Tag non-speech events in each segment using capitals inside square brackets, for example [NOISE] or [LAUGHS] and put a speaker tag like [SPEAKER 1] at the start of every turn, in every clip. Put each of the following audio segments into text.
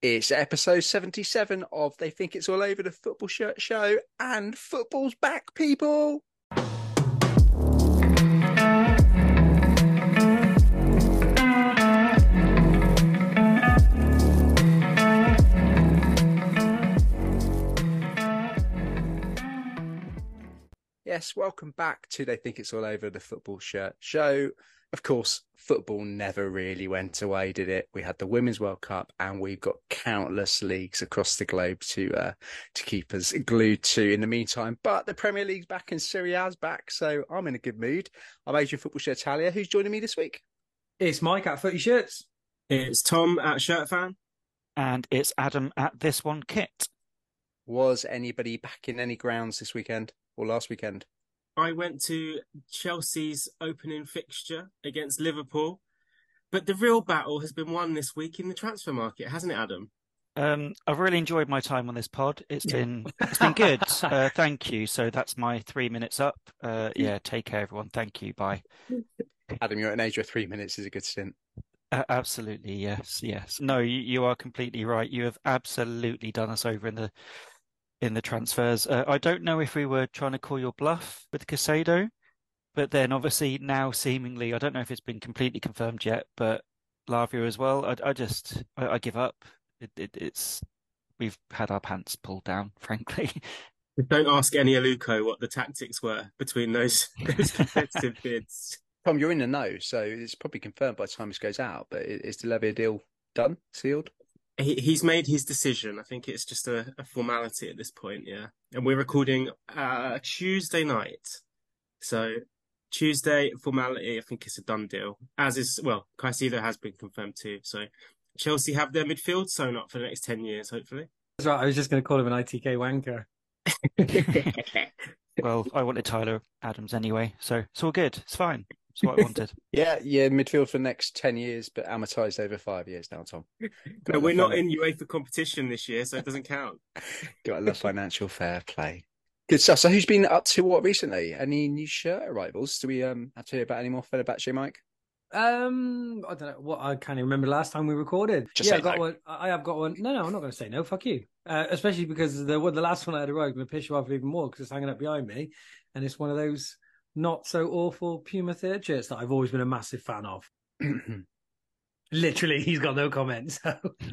[SPEAKER 1] It's episode 77 of They Think Kits All Over the Football Shirt Show, and football's back, people! Yes, welcome back to They Think Kits All Over the Football Shirt Show. Of course, football never really went away, did it? We had the Women's World Cup, and we've got countless leagues across the globe to uh, to keep us glued to. In the meantime, but the Premier League's back and Serie A's back, so I'm in a good mood. I'm Asian Football Shirt Talia. Who's joining me this week?
[SPEAKER 2] It's Mike at Footy Shirts.
[SPEAKER 3] It's Tom at Shirt Fan.
[SPEAKER 4] And it's Adam at This One Kit.
[SPEAKER 1] Was anybody back in any grounds this weekend or last weekend?
[SPEAKER 3] I went to Chelsea's opening fixture against Liverpool, but the real battle has been won this week in the transfer market, hasn't it, Adam?
[SPEAKER 4] Um, I've really enjoyed my time on this pod. It's been it's been good. uh, [LAUGHS] thank you. So that's my three minutes up. Uh, yeah, take care, everyone. Thank you. Bye.
[SPEAKER 1] Adam, you're at an age where three minutes is a good stint.
[SPEAKER 4] Uh, absolutely, yes, yes. No, you, you are completely right. You have absolutely done us over in the in the transfers. Uh, I don't know if we were trying to call your bluff with Caicedo, but then obviously now seemingly, I don't know if it's been completely confirmed yet, but Lavia as well. I, I just, I, I, give up. It, it, it's we've had our pants pulled down, [LAUGHS] frankly.
[SPEAKER 3] Don't ask Eni Aluko what the tactics were between those, [LAUGHS] those competitive bids.
[SPEAKER 1] Tom, you're in the know, so it's probably confirmed by the time this goes out. But is the Lavia deal done, sealed?
[SPEAKER 3] He, he's made his decision. I think it's just a, a, formality at this point, yeah. And we're recording uh, Tuesday night, so Tuesday formality. I think it's a done deal. As is well, Caicedo has been confirmed too. So Chelsea have their midfield sewn up for the next ten years, hopefully.
[SPEAKER 2] That's right. I was just going to call him an ITK wanker. [LAUGHS] [LAUGHS]
[SPEAKER 4] well, I wanted Tyler Adams anyway, so it's all good. It's fine. That's what I wanted. [LAUGHS]
[SPEAKER 1] yeah, yeah, midfield for the next 10 years, but amortized over five years now, Tom. [LAUGHS]
[SPEAKER 3] no, we're not in UEFA competition this year, so it doesn't count. [LAUGHS]
[SPEAKER 1] Got a love financial fair play. Good stuff. So, who's been up to what recently? Any new shirt arrivals? Do we um have to hear about any more Fenerbahce, Mike?
[SPEAKER 2] Um, I don't know what I can't even remember last time we recorded.
[SPEAKER 1] Just
[SPEAKER 2] yeah, I
[SPEAKER 1] got
[SPEAKER 2] no. one. I have got one. No, no, I'm not going to say no. Fuck you. Uh, especially because the the last one I had arrived, going to piss you off even more because it's hanging up behind me, and it's one of those not so awful Puma third shirts that I've always been a massive fan of. [CLEARS THROAT] Literally, [LAUGHS] he's got no comments. So. [LAUGHS]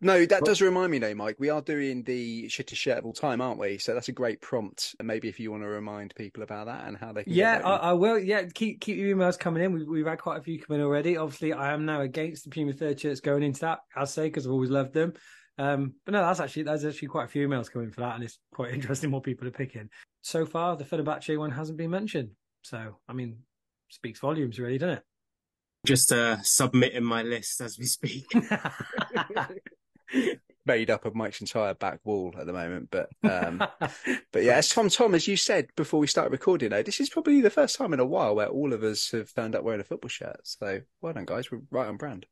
[SPEAKER 1] no, that does remind me, though, Mike. We are doing the shittest shirt of all time, aren't we? So that's a great prompt. And maybe if you want to remind people about that and how they can.
[SPEAKER 2] Yeah, I, I, will. Yeah, keep keep your emails coming in. We've, we've had quite a few come in already. Obviously, I am now against the Puma third shirts going into that. I'll say because I've always loved them. Um, but no, that's actually there's actually quite a few emails coming for that, and it's quite [LAUGHS] interesting what people are picking. So far, the Fenerbahce one hasn't been mentioned. So, I mean, speaks volumes, really, doesn't it?
[SPEAKER 3] Just uh, submitting my list as we speak. [LAUGHS] [LAUGHS]
[SPEAKER 1] Made up of Mike's entire back wall at the moment, but um, but yeah, as Tom Tom, as you said before we started recording, though, this is probably the first time in a while where all of us have turned up wearing a football shirt. So well done, guys. We're right on brand.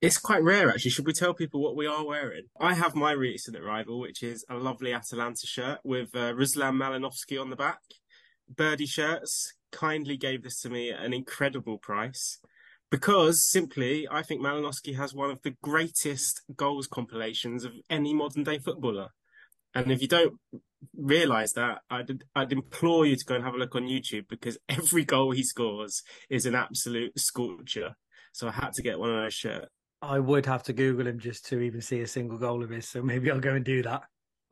[SPEAKER 3] It's quite rare, actually. Should we tell people what we are wearing? I have my recent arrival, which is a lovely Atalanta shirt with uh, Ruslan Malinovsky on the back. Birdie shirts kindly gave this to me at an incredible price because simply I think Malinovsky has one of the greatest goals compilations of any modern day footballer. And if you don't realize that, I'd, I'd implore you to go and have a look on YouTube because every goal he scores is an absolute scorcher. So I had to get one of those shirts.
[SPEAKER 2] I would have to Google him just to even see a single goal of his. So maybe I'll go and do that.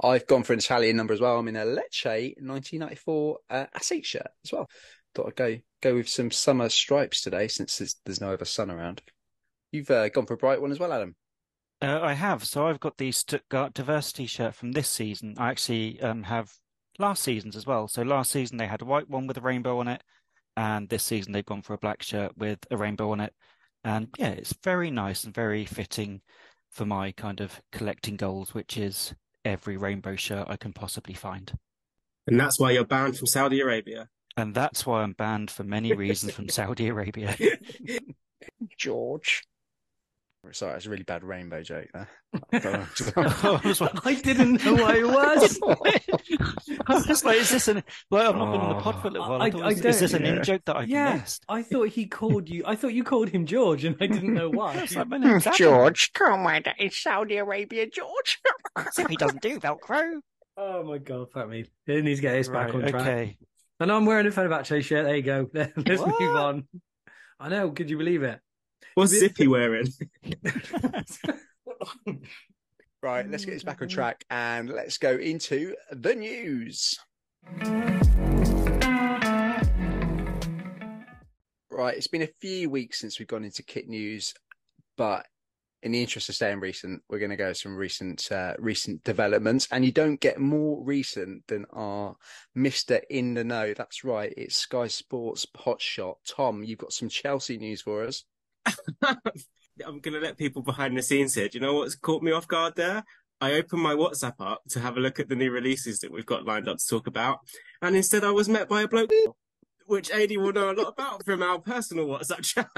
[SPEAKER 1] I've gone for an Italian number as well. I'm in a Lecce 1994 uh, Asics shirt as well. Thought I'd go go with some summer stripes today since there's, there's no other sun around. You've uh, gone for a bright one as well, Adam.
[SPEAKER 4] Uh, I have. So I've got the Stuttgart diversity shirt from this season. I actually um, have last season's as well. So last season they had a white one with a rainbow on it, and this season they've gone for a black shirt with a rainbow on it. And yeah, it's very nice and very fitting for my kind of collecting goals, which is every rainbow shirt I can possibly find.
[SPEAKER 3] And that's why you're banned from Saudi Arabia.
[SPEAKER 4] And that's why I'm banned for many reasons from Saudi Arabia. [LAUGHS]
[SPEAKER 1] George. Sorry, it's a really bad rainbow joke there. [LAUGHS]
[SPEAKER 4] I was like,
[SPEAKER 2] I didn't know what it was. [LAUGHS]
[SPEAKER 4] I was just like, is this an? Well, I've not been on the pod oh. for a little while. I
[SPEAKER 2] I-
[SPEAKER 4] thought,
[SPEAKER 2] I
[SPEAKER 4] is, is this an
[SPEAKER 1] don't-
[SPEAKER 4] in joke that I
[SPEAKER 2] yeah,
[SPEAKER 4] missed?
[SPEAKER 2] I thought he called you. I thought you called him George, and I didn't know why.
[SPEAKER 4] Like, my name's
[SPEAKER 1] George, come on, it's Saudi Arabia, George. [LAUGHS]
[SPEAKER 4] Zippy doesn't do Velcro.
[SPEAKER 2] Oh my god, fuck me. He needs to get his back on track.
[SPEAKER 4] okay.
[SPEAKER 2] And I'm wearing a Fenerbahce shirt. There you go. Let's
[SPEAKER 4] What?
[SPEAKER 2] move on. I know. Could you believe it?
[SPEAKER 3] What's Zippy wearing? [LAUGHS]
[SPEAKER 1] Right, let's get this back on track and let's go into the news. Right, it's been a few weeks since we've gone into kit news, but in the interest of staying recent, we're going to go some recent uh, recent developments, and you don't get more recent than our Mister in the Know. That's right, it's Sky Sports Hot Shot. Tom, you've got some Chelsea news for us. [LAUGHS]
[SPEAKER 3] I'm going to let people behind the scenes here. Do you know what's caught me off guard there? I opened my WhatsApp up to have a look at the new releases that we've got lined up to talk about. And instead, I was met by a bloke, which AD will know a lot about from our personal WhatsApp chat.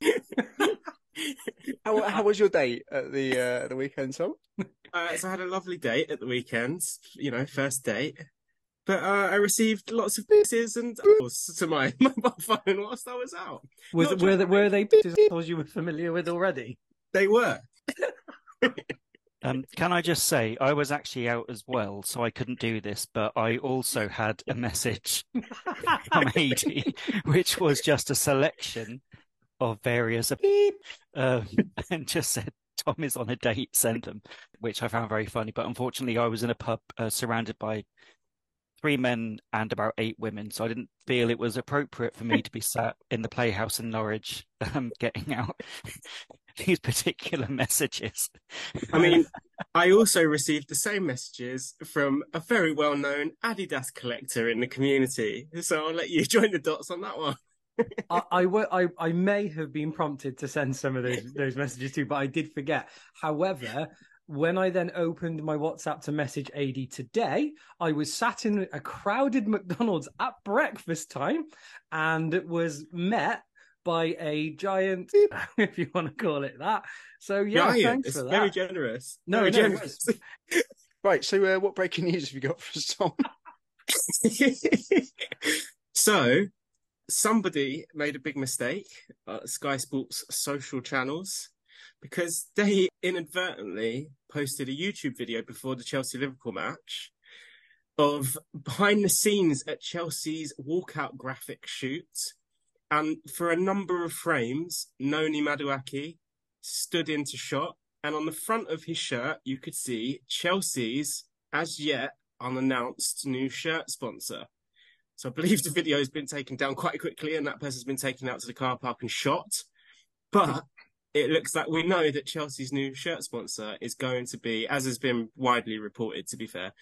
[SPEAKER 3] [LAUGHS]
[SPEAKER 1] How, how was your date at the uh, the weekend, Tom?
[SPEAKER 3] Uh, so I had a lovely date at the weekend, you know, first date. But uh, I received lots of pieces and calls to [LAUGHS] my mobile phone whilst I was out.
[SPEAKER 2] Was
[SPEAKER 3] Not
[SPEAKER 2] were
[SPEAKER 3] just
[SPEAKER 2] they,
[SPEAKER 3] me.
[SPEAKER 2] were they pictures you were familiar with already?
[SPEAKER 3] They were. [LAUGHS]
[SPEAKER 4] Um, can I just say, I was actually out as well, so I couldn't do this, but I also had a message [LAUGHS] from AD, which was just a selection of various beep, um, and just said, Tom is on a date, send them, which I found very funny. But unfortunately, I was in a pub uh, surrounded by three men and about eight women, so I didn't feel it was appropriate for me to be [LAUGHS] sat in the playhouse in Norwich um, getting out [LAUGHS] these particular messages.
[SPEAKER 3] I mean, I also received the same messages from a very well known Adidas collector in the community. So I'll let you [LAUGHS] join the dots on that one.
[SPEAKER 2] I, I, wa- I, I may have been prompted to send some of those those messages too, but I did forget. However, when I then opened my WhatsApp to message AD today, I was sat in a crowded McDonald's at breakfast time and was met by a giant, [LAUGHS] if you want to call it that. So yeah,
[SPEAKER 3] Giant.
[SPEAKER 2] thanks
[SPEAKER 3] It's
[SPEAKER 2] for that.
[SPEAKER 3] very generous.
[SPEAKER 2] No,
[SPEAKER 3] very
[SPEAKER 2] no,
[SPEAKER 3] generous. [LAUGHS]
[SPEAKER 1] Right, so uh, what breaking news have you got for us, Tom? [LAUGHS]
[SPEAKER 3] so somebody made a big mistake at Sky Sports social channels because they inadvertently posted a YouTube video before the Chelsea Liverpool match of behind the scenes at Chelsea's walkout graphic shoot. And for a number of frames, Noni Madueke stood into shot. And on the front of his shirt, you could see Chelsea's as yet unannounced new shirt sponsor. So I believe the video has been taken down quite quickly and that person's been taken out to the car park and shot. But it looks like we know that Chelsea's new shirt sponsor is going to be, as has been widely reported, to be fair,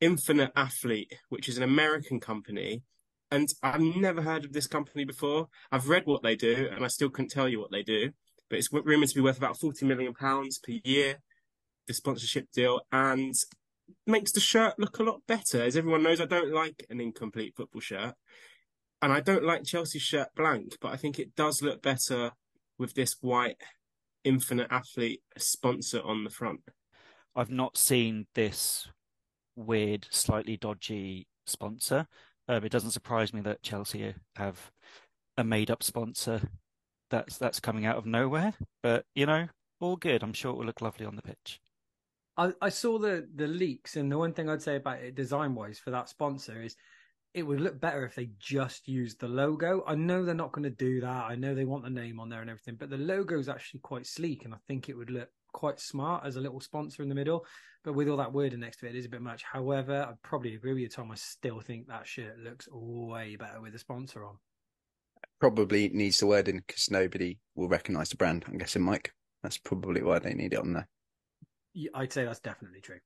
[SPEAKER 3] Infinite Athlete, which is an American company. And I've never heard of this company before. I've read what they do and I still couldn't tell you what they do. But it's rumored to be worth about £40 million per year, the sponsorship deal. And makes the shirt look a lot better. As everyone knows, I don't like an incomplete football shirt. And I don't like Chelsea's shirt blank, but I think it does look better with this white Infinite Athlete sponsor on the front.
[SPEAKER 4] I've not seen this weird, slightly dodgy sponsor. Um, it doesn't surprise me that Chelsea have a made-up sponsor that's that's coming out of nowhere. But you know, all good. I'm sure it will look lovely on the pitch.
[SPEAKER 2] I, I saw the the leaks, and the one thing I'd say about it design wise for that sponsor is it would look better if they just used the logo. I know they're not going to do that. I know they want the name on there and everything, but the logo is actually quite sleek, and I think it would look quite smart as a little sponsor in the middle. But with all that wording next to it, it is a bit much. However, I probably agree with you, Tom. I still think that shirt looks way better with a sponsor on.
[SPEAKER 1] Probably needs the wording because nobody will recognise the brand. I'm guessing, Mike. That's probably why they need it on there.
[SPEAKER 2] Yeah, I'd say that's definitely true.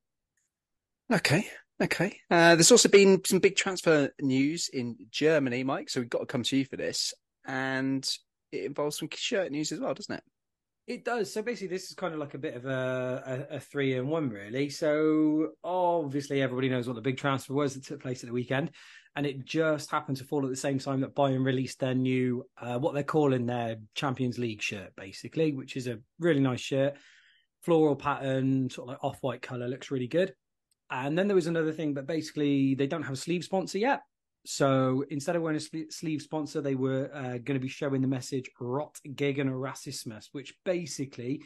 [SPEAKER 1] Okay, okay. Uh, there's also been some big transfer news in Germany, Mike. So we've got to come to you for this, and it involves some shirt news as well, doesn't it?
[SPEAKER 2] It does. So basically, this is kind of like a bit of a, a, a three in one, really. So obviously, everybody knows what the big transfer was that took place at the weekend, and it just happened to fall at the same time that Bayern released their new, uh, what they're calling their Champions League shirt, basically, which is a really nice shirt, floral pattern, sort of like off white color, looks really good. And then there was another thing, but basically, they don't have a sleeve sponsor yet. So instead of wearing a sleeve sponsor, they were uh, going to be showing the message "Rot gegen Rassismus," which basically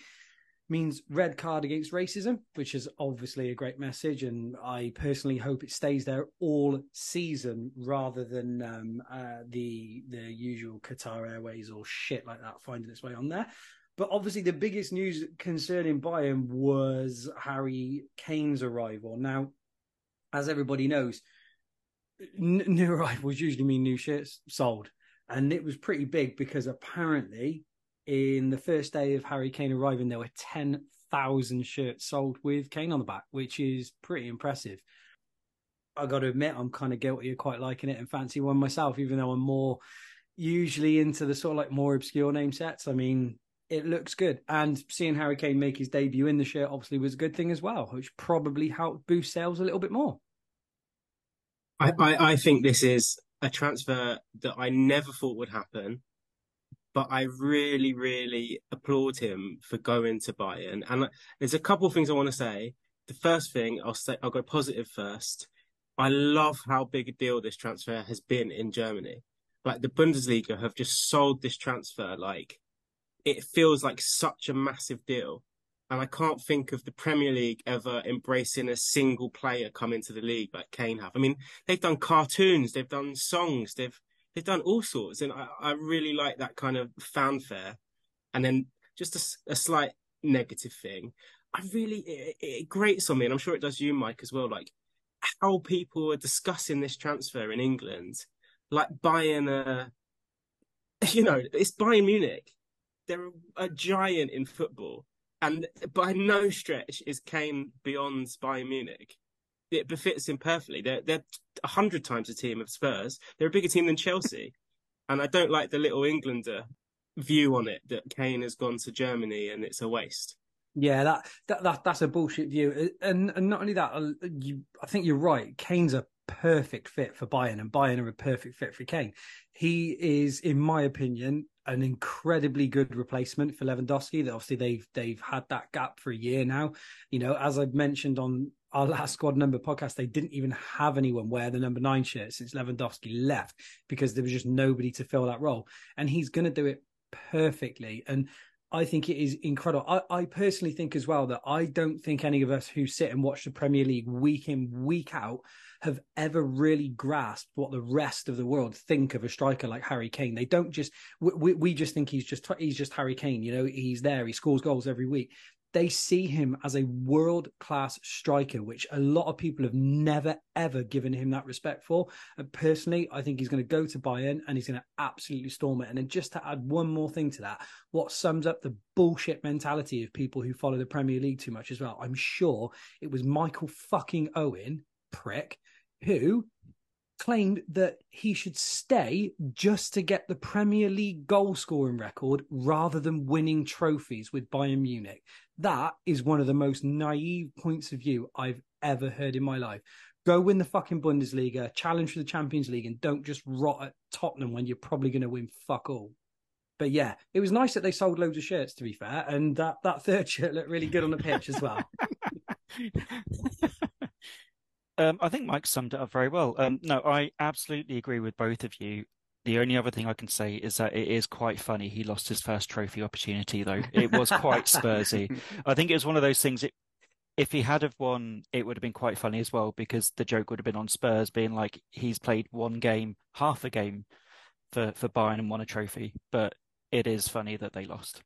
[SPEAKER 2] means red card against racism, which is obviously a great message. And I personally hope it stays there all season rather than um, uh, the the usual Qatar Airways or shit like that finding its way on there. But obviously, the biggest news concerning Bayern was Harry Kane's arrival. Now, as everybody knows, [LAUGHS] new arrivals usually mean new shirts sold. And it was pretty big because apparently, in the first day of Harry Kane arriving, there were 10,000 shirts sold with Kane on the back, which is pretty impressive. I got to admit, I'm kind of guilty of quite liking it and fancy one myself, even though I'm more usually into the sort of like more obscure name sets. I mean, it looks good. And seeing Harry Kane make his debut in the shirt obviously was a good thing as well, which probably helped boost sales a little bit more.
[SPEAKER 3] I, I, I think this is a transfer that I never thought would happen, but I really, really applaud him for going to Bayern. And there's a couple of things I want to say. The first thing I'll say, I'll go positive first. I love how big a deal this transfer has been in Germany. Like the Bundesliga have just sold this transfer like it feels like such a massive deal. And I can't think of the Premier League ever embracing a single player come into the league like Kane have. I mean, they've done cartoons, they've done songs, they've they've done all sorts, and I, I really like that kind of fanfare. And then just a, a slight negative thing, I really it, it grates on me, and I'm sure it does you, Mike, as well. Like how people are discussing this transfer in England, like buying a, [LAUGHS] you know, it's Bayern Munich. They're a giant in football and by no stretch is Kane beyond Bayern Munich. It befits him perfectly. They're they're a hundred times a team of Spurs. They're a bigger team than Chelsea, and I don't like the little Englander view on it that Kane has gone to Germany and it's a waste.
[SPEAKER 2] Yeah, that, that, that that's a bullshit view, and and not only that, uh, you I think you're right. Kane's a perfect fit for Bayern, and Bayern are a perfect fit for Kane. He is, in my opinion, an incredibly good replacement for Lewandowski. That obviously they've they've had that gap for a year now. You know, as I've mentioned on our last squad number podcast, they didn't even have anyone wear the number nine shirt since Lewandowski left because there was just nobody to fill that role, and he's going to do it perfectly. And I think it is incredible. I, I, personally think as well that I don't think any of us who sit and watch the Premier League week in, week out have ever really grasped what the rest of the world think of a striker like Harry Kane. They don't just we, we just think he's just he's just Harry Kane. You know, he's there, he scores goals every week. They see him as a world class striker, which a lot of people have never ever given him that respect for. And personally, I think he's going to go to Bayern and he's going to absolutely storm it. And then just to add one more thing to that, what sums up the bullshit mentality of people who follow the Premier League too much as well. I'm sure it was Michael fucking Owen, prick, who claimed that he should stay just to get the Premier League goal scoring record rather than winning trophies with Bayern Munich. That is one of the most naive points of view I've ever heard in my life. Go win the fucking Bundesliga, challenge for the Champions League, and don't just rot at Tottenham when you're probably going to win fuck all. But yeah, it was nice that they sold loads of shirts, to be fair, and that, that third [LAUGHS] shirt looked really good on the pitch as well. [LAUGHS]
[SPEAKER 4] Um, I think Mike summed it up very well. Um, no, I absolutely agree with both of you. The only other thing I can say is that it is quite funny. He lost his first trophy opportunity, though. It was quite Spursy. [LAUGHS] I think it was one of those things. It, if he had have won, it would have been quite funny as well because the joke would have been on Spurs being like he's played one game, half a game for for Bayern and won a trophy. But it is funny that they lost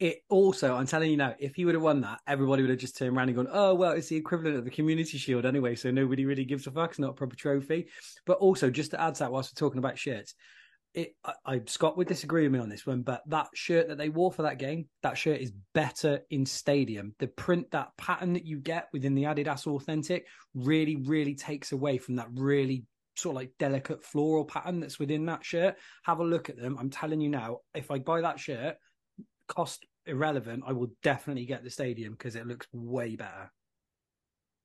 [SPEAKER 2] it also, I'm telling you now, if he would have won that, everybody would have just turned around and gone, "Oh well, it's the equivalent of the Community Shield anyway, so nobody really gives a fuck. It's not a proper trophy." But also, just to add to that, whilst we're talking about shirts, it, I, I, Scott would disagree with me on this one, but that shirt that they wore for that game, that shirt is better in stadium. The print, that pattern that you get within the Adidas Authentic, really, really takes away from that really sort of like delicate floral pattern that's within that shirt. Have a look at them. I'm telling you now, if I buy that shirt, cost irrelevant, I will definitely get the stadium because it looks way better.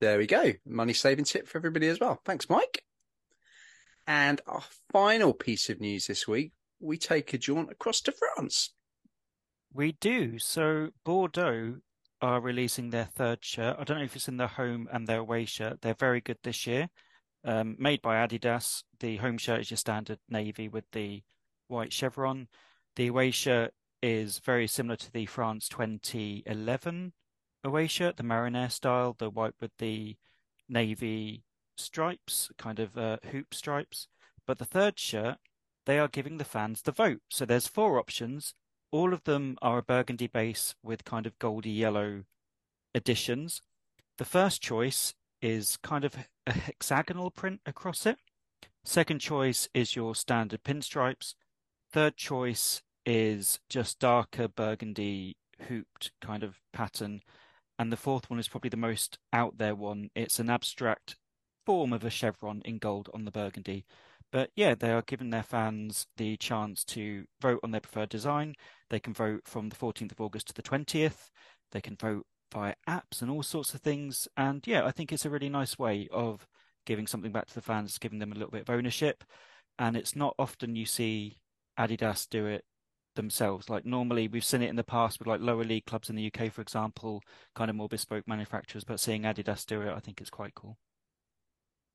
[SPEAKER 1] There we go. Money saving tip for everybody as well. Thanks, Mike. And our final piece of news this week, we take a jaunt across to France.
[SPEAKER 4] We do. So Bordeaux are releasing their third shirt. I don't know if it's in their home and their away shirt. They're very good this year. Um, made by Adidas. The home shirt is your standard navy with the white chevron. The away shirt is very similar to the France 2011 away shirt, the Marinière style, the white with the navy stripes, kind of uh, hoop stripes. But the third shirt, they are giving the fans the vote. So there's four options. All of them are a burgundy base with kind of goldy yellow additions. The first choice is kind of a hexagonal print across it. Second choice is your standard pinstripes. Third choice is just darker burgundy hooped kind of pattern. And the fourth one is probably the most out there one. It's an abstract form of a chevron in gold on the burgundy. But yeah, they are giving their fans the chance to vote on their preferred design. They can vote from the 14th of August to the 20th. They can vote via apps and all sorts of things. And yeah, I think it's a really nice way of giving something back to the fans, giving them a little bit of ownership. And it's not often you see Adidas do it themselves. Like normally we've seen it in the past with like lower league clubs in the UK, for example, kind of more bespoke manufacturers, but seeing Adidas do it, I think it's quite cool.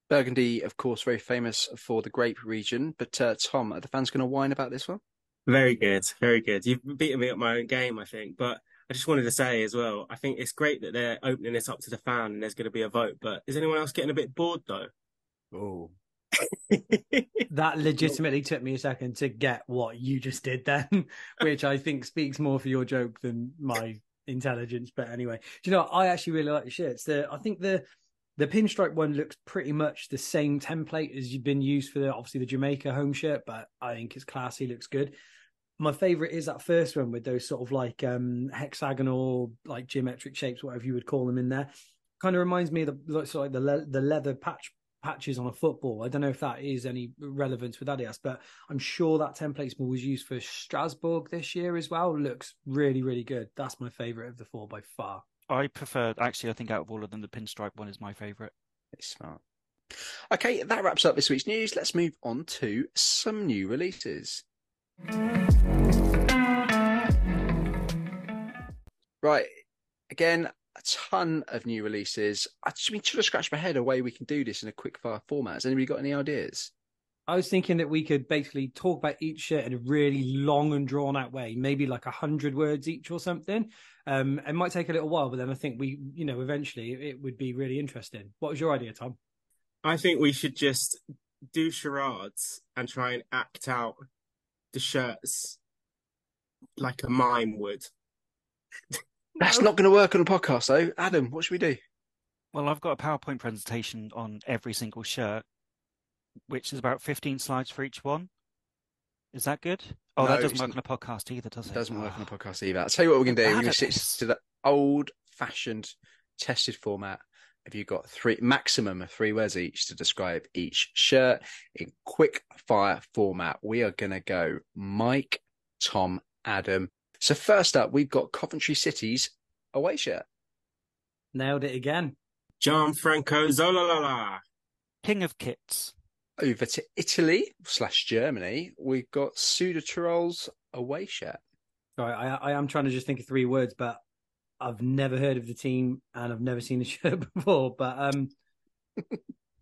[SPEAKER 1] Burgundy, of course, very famous for the grape region. But uh, Tom, are the fans going to whine about this one?
[SPEAKER 3] Very good, very good. You've beaten me at my own game, I think. But I just wanted to say as well, I think it's great that they're opening this up to the fan and there's going to be a vote. But is anyone else getting a bit bored though?
[SPEAKER 1] Oh, [LAUGHS]
[SPEAKER 2] that legitimately took me a second to get what you just did then, [LAUGHS] which I think speaks more for your joke than my intelligence. But anyway, do you know I actually really like the shirts. The I think the the pinstripe one looks pretty much the same template as you've been used for the obviously the Jamaica home shirt, but I think it's classy, looks good. My favorite is that first one with those sort of like um hexagonal, like geometric shapes, whatever you would call them in there. Kind of reminds me of the sort of like the le- the leather patch patches on a football. I don't know if that is any relevance with Adidas, but I'm sure that template was used for Strasbourg this year as well. Looks really, really good. That's my favorite of the four by far.
[SPEAKER 4] I prefer, actually, I think out of all of them, the pinstripe one is my favorite.
[SPEAKER 1] It's smart. Okay, that wraps up this week's news. Let's move on to some new releases. Right, again, a ton of new releases. I just been trying to scratch my head a way we can do this in a quick fire format. Has anybody got any ideas?
[SPEAKER 2] I was thinking that we could basically talk about each shirt in a really long and drawn out way, maybe like a hundred words each or something. Um, it might take a little while, but then I think we, you know, eventually it would be really interesting. What was your idea, Tom?
[SPEAKER 3] I think we should just do charades and try and act out the shirts like a mime would. [LAUGHS]
[SPEAKER 1] That's not going to work on a podcast, though. Adam, what should we do?
[SPEAKER 4] Well, I've got a PowerPoint presentation on every single shirt, which is about 15 slides for each one. Is that good? Oh,
[SPEAKER 1] No,
[SPEAKER 4] that doesn't work on a podcast either, does it?
[SPEAKER 1] It doesn't work on a
[SPEAKER 4] Oh.
[SPEAKER 1] podcast either. I'll tell you what we're going to do. We're going to stick to the old fashioned, tested format. Have you got three maximum of three words each to describe each shirt in quick fire format? We are going to go Mike, Tom, Adam. So first up, we've got Coventry City's away shirt.
[SPEAKER 2] Nailed it again.
[SPEAKER 3] Gianfranco Zolalala.
[SPEAKER 4] King of kits.
[SPEAKER 1] Over to Italy slash Germany, we've got Südtirol's away shirt.
[SPEAKER 2] Sorry, I, I am trying to just think of three words, but I've never heard of the team and I've never seen the [LAUGHS] shirt before. But um,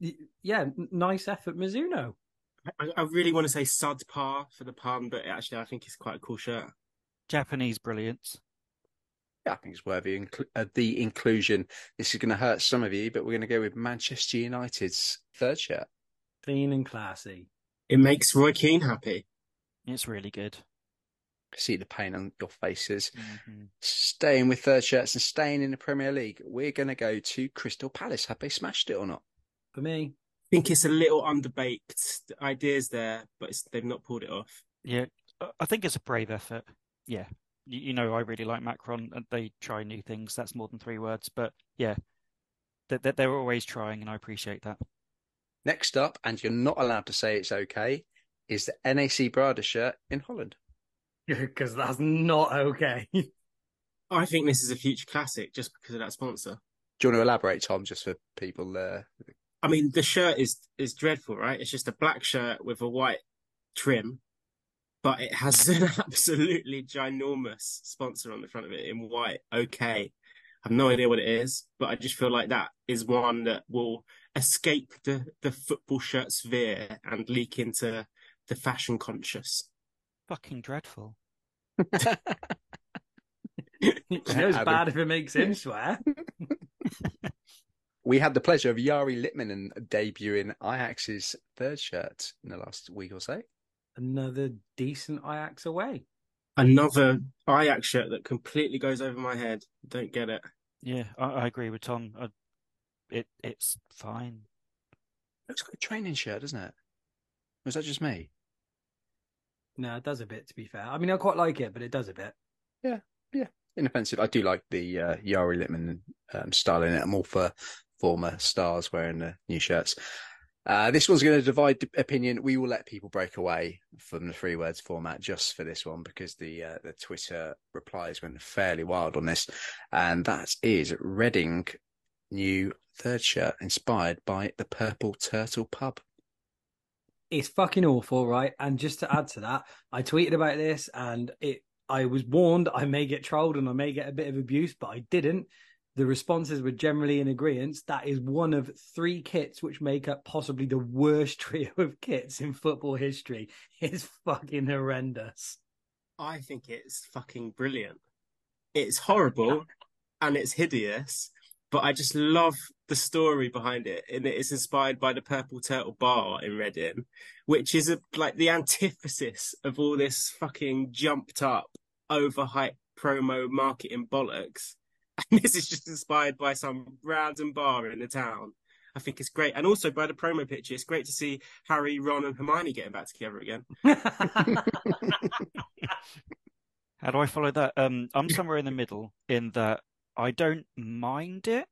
[SPEAKER 2] [LAUGHS] yeah, nice effort, Mizuno.
[SPEAKER 3] I, I really want to say Sudpar for the pun, but actually I think it's quite a cool shirt.
[SPEAKER 4] Japanese brilliance.
[SPEAKER 1] Yeah, I think it's worthy inclu- uh, the inclusion. This is going to hurt some of you, but we're going to go with Manchester United's third shirt.
[SPEAKER 2] Clean and classy.
[SPEAKER 3] It makes Roy Keane happy.
[SPEAKER 4] It's really good.
[SPEAKER 1] See the pain on your faces.
[SPEAKER 4] Mhm.
[SPEAKER 1] Staying with third shirts and staying in the Premier League, we're going to go to Crystal Palace. Have they smashed it or not?
[SPEAKER 2] For me,
[SPEAKER 3] I think it's a little underbaked. The ideas there, but it's, they've not pulled it off.
[SPEAKER 4] Yeah, I- I think it's a brave effort. Yeah, you, you know, I really like Macron, and they try new things. That's more than three words, but yeah, they, they, they're always trying, and I appreciate that.
[SPEAKER 1] Next up, and you're not allowed to say it's okay, is the NAC Breda shirt in Holland. [LAUGHS]
[SPEAKER 2] because that's not okay. [LAUGHS]
[SPEAKER 3] I think this is a future classic just because of that sponsor.
[SPEAKER 1] Do you want to elaborate, Tom, just for people uh,
[SPEAKER 3] I mean, the shirt is is dreadful, right? It's just a black shirt with a white trim, but it has [LAUGHS] an absolutely ginormous sponsor on the front of it in white. Okay, I have no idea what it is, but I just feel like that is one that will escape the the football shirt sphere and leak into the fashion conscious.
[SPEAKER 4] Fucking dreadful.
[SPEAKER 2] It's knows
[SPEAKER 1] Adam.
[SPEAKER 2] bad if it makes him swear. [LAUGHS]
[SPEAKER 1] we had the pleasure of Jari Litmanen debuting Ajax's third shirt in the last week or so.
[SPEAKER 2] Another decent Ajax away.
[SPEAKER 3] Another Ajax shirt that completely goes over my head. Don't get it.
[SPEAKER 4] Yeah, I, I agree with Tom. I, it it's fine.
[SPEAKER 1] Looks like a training shirt, doesn't it? Was that just me?
[SPEAKER 2] No, it does a bit. To be fair, I mean, I quite like it, but it does a bit.
[SPEAKER 1] Yeah, yeah, inoffensive. I do like the uh, Yari Littman um, style in it. I'm all for former stars wearing the new shirts. Uh, this one's going to divide opinion. We will let people break away from the three words format just for this one because the uh, the Twitter replies went fairly wild on this, and that is Reading new third shirt inspired by the Purple Turtle pub.
[SPEAKER 2] It's fucking awful, right? And just to add to that, I tweeted about this, and it. I was warned I may get trolled and I may get a bit of abuse, but I didn't. The responses were generally in agreement. That is one of three kits which make up possibly the worst [LAUGHS] trio of kits in football history. It's fucking horrendous.
[SPEAKER 3] I think it's fucking brilliant. It's horrible and it's hideous, but I just love the story behind it. And it's inspired by the Purple Turtle Bar in Reading, which is a, like the antithesis of all this fucking jumped up, overhyped promo marketing bollocks. And [LAUGHS] this is just inspired by some random bar in the town. I think it's great. And also by the promo picture, it's great to see Harry, Ron, and Hermione getting back together again. [LAUGHS] [LAUGHS]
[SPEAKER 4] How do I follow that? Um, I'm somewhere in the middle in that I don't mind it.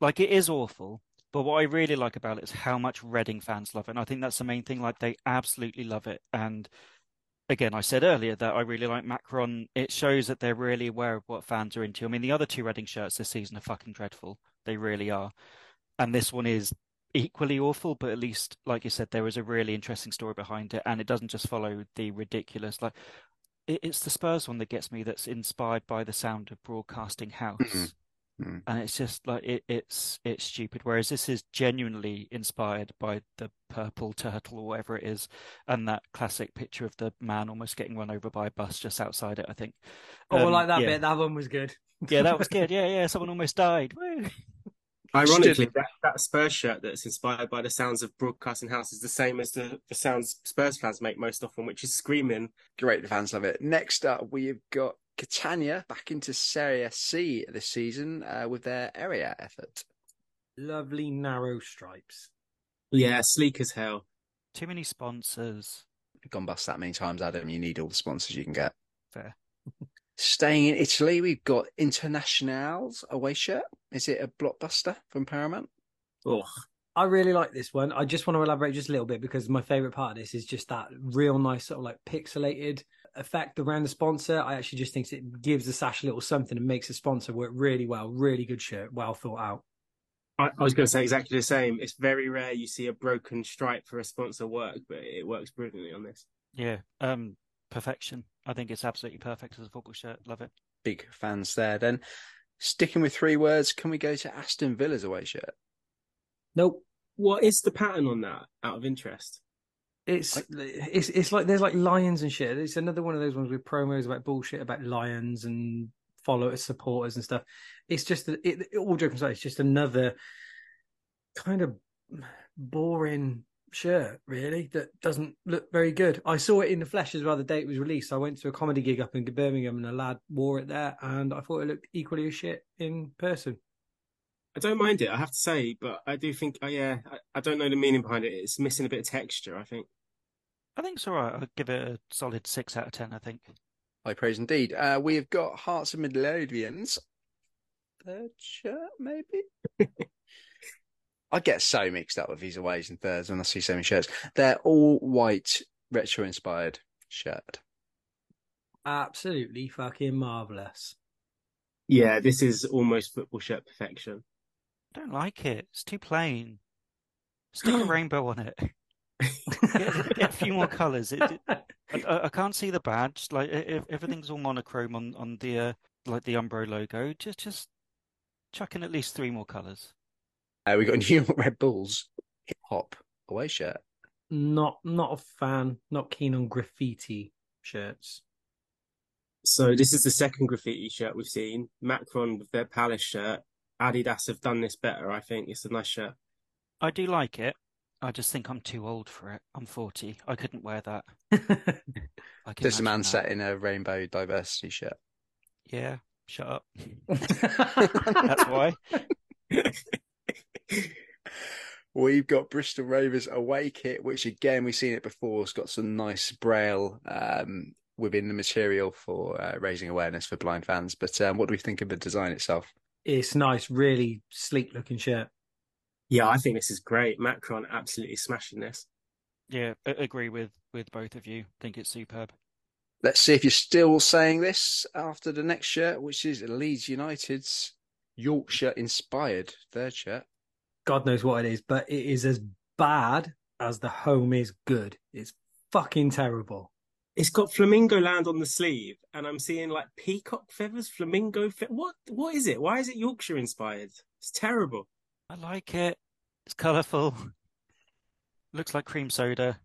[SPEAKER 4] Like it is awful, but what I really like about it is how much Reading fans love it. And I think that's the main thing. Like they absolutely love it. And again, I said earlier that I really like Macron. It shows that they're really aware of what fans are into. I mean, the other two Reading shirts this season are fucking dreadful. They really are. And this one is equally awful, but at least, like you said, there is a really interesting story behind it, and it doesn't just follow the ridiculous. Like it's the Spurs one that gets me. That's inspired by the sound of Broadcasting House,
[SPEAKER 1] mm-hmm. Mhm.
[SPEAKER 4] and it's just like it, it's it's stupid. Whereas this is genuinely inspired by the purple turtle or whatever it is, and that classic picture of the man almost getting run over by a bus just outside it. I think.
[SPEAKER 2] oh, I
[SPEAKER 4] Um,
[SPEAKER 2] like that
[SPEAKER 4] yeah.
[SPEAKER 2] bit. That one was good.
[SPEAKER 4] Yeah, that was good. [LAUGHS] Yeah, yeah. Someone almost died.
[SPEAKER 3] Ironically, that, that Spurs shirt that's inspired by the sounds of Broadcasting House is the same as the, the sounds Spurs fans make most often, which is screaming.
[SPEAKER 1] Great, the fans love it. Next up, we've got Catania back into Serie C this season uh, with their Erreà effort.
[SPEAKER 2] Lovely narrow stripes.
[SPEAKER 3] Yeah, sleek as hell.
[SPEAKER 4] Too many sponsors.
[SPEAKER 1] Gone bust that many times, Adam. You need all the sponsors you can get.
[SPEAKER 4] Fair.
[SPEAKER 1] Staying in Italy, we've got Internationals away shirt. Is it a blockbuster from Paramount?
[SPEAKER 3] Oh,
[SPEAKER 2] I really like this one. I just want to elaborate just a little bit because my favorite part of this is just that real nice sort of like pixelated effect around the sponsor. I actually just think it gives the sash a little something and makes the sponsor work really well. Really good shirt, well thought out.
[SPEAKER 3] I, I was going to say exactly the same. It's very rare you see a broken stripe for a sponsor work, but it works brilliantly on this.
[SPEAKER 4] Yeah. Um, perfection. I think it's absolutely perfect as a football shirt. Love it.
[SPEAKER 1] Big fans there. Then, sticking with three words, can we go to Aston Villa's away shirt?
[SPEAKER 2] Nope.
[SPEAKER 3] What is the pattern on that? Out of interest,
[SPEAKER 2] It's it's it's like there's like lions and shit. It's another one of those ones with promos about bullshit about lions and followers, supporters and stuff. It's just it, it all joking aside, it's just another kind of boring shirt, really, that doesn't look very good. I saw it in the flesh as well the day it was released. I went to a comedy gig up in Birmingham and a lad wore it there, and I thought it looked equally as shit in person.
[SPEAKER 3] I don't mind it. I have to say, but I do think, oh yeah, I, I don't know the meaning behind it. It's missing a bit of texture. I think.
[SPEAKER 4] I think it's all right. I'd give it a solid six out of ten. I think.
[SPEAKER 1] High praise indeed. Uh, we've got Hearts of Midlothians. Third shirt, maybe? [LAUGHS] I get so mixed up with these aways and thirds when I see so many shirts. They're all white, retro inspired shirt.
[SPEAKER 2] Absolutely fucking marvelous.
[SPEAKER 3] Yeah, this is almost football shirt perfection.
[SPEAKER 4] I don't like it. It's too plain. Stick a [GASPS] rainbow on it. [LAUGHS] Get, get a few more colours. It, it- I, I can't see the badge. Like e- everything's all monochrome on on the uh, like the Umbro logo. Just just chuck in at least three more colours.
[SPEAKER 1] Uh, we got [LAUGHS] New York Red Bulls hip hop away shirt.
[SPEAKER 2] not not a fan. Not keen on graffiti shirts.
[SPEAKER 3] So this is the second graffiti shirt we've seen. Macron with their Palace shirt. Adidas have done this better, I think. It's a nice shirt.
[SPEAKER 4] I do like it. I just think I'm too old for it. I'm 40. I couldn't wear that. [LAUGHS]
[SPEAKER 1] There's a man
[SPEAKER 4] imagine
[SPEAKER 1] set in a rainbow diversity shirt.
[SPEAKER 4] Yeah, shut up. [LAUGHS] That's why. [LAUGHS]
[SPEAKER 1] We've got Bristol Rovers away kit, which again we've seen it before. It's got some nice braille um, within the material for uh, raising awareness for blind fans. But um, what do we think of the design itself?
[SPEAKER 2] It's nice, really sleek looking shirt.
[SPEAKER 3] Yeah, I think this is great. Macron absolutely smashing this.
[SPEAKER 4] Yeah, I agree with with both of you. Think it's superb.
[SPEAKER 1] Let's see if you're still saying this after the next shirt, which is Leeds United's Yorkshire inspired third shirt.
[SPEAKER 2] God knows what it is, but it is as bad as the home is good. It's fucking terrible.
[SPEAKER 3] It's got flamingo land on the sleeve, and I'm seeing like peacock feathers, flamingo. Fe- what? What is it? Why is it Yorkshire inspired? It's terrible.
[SPEAKER 4] I like it. It's colourful. Looks like cream soda.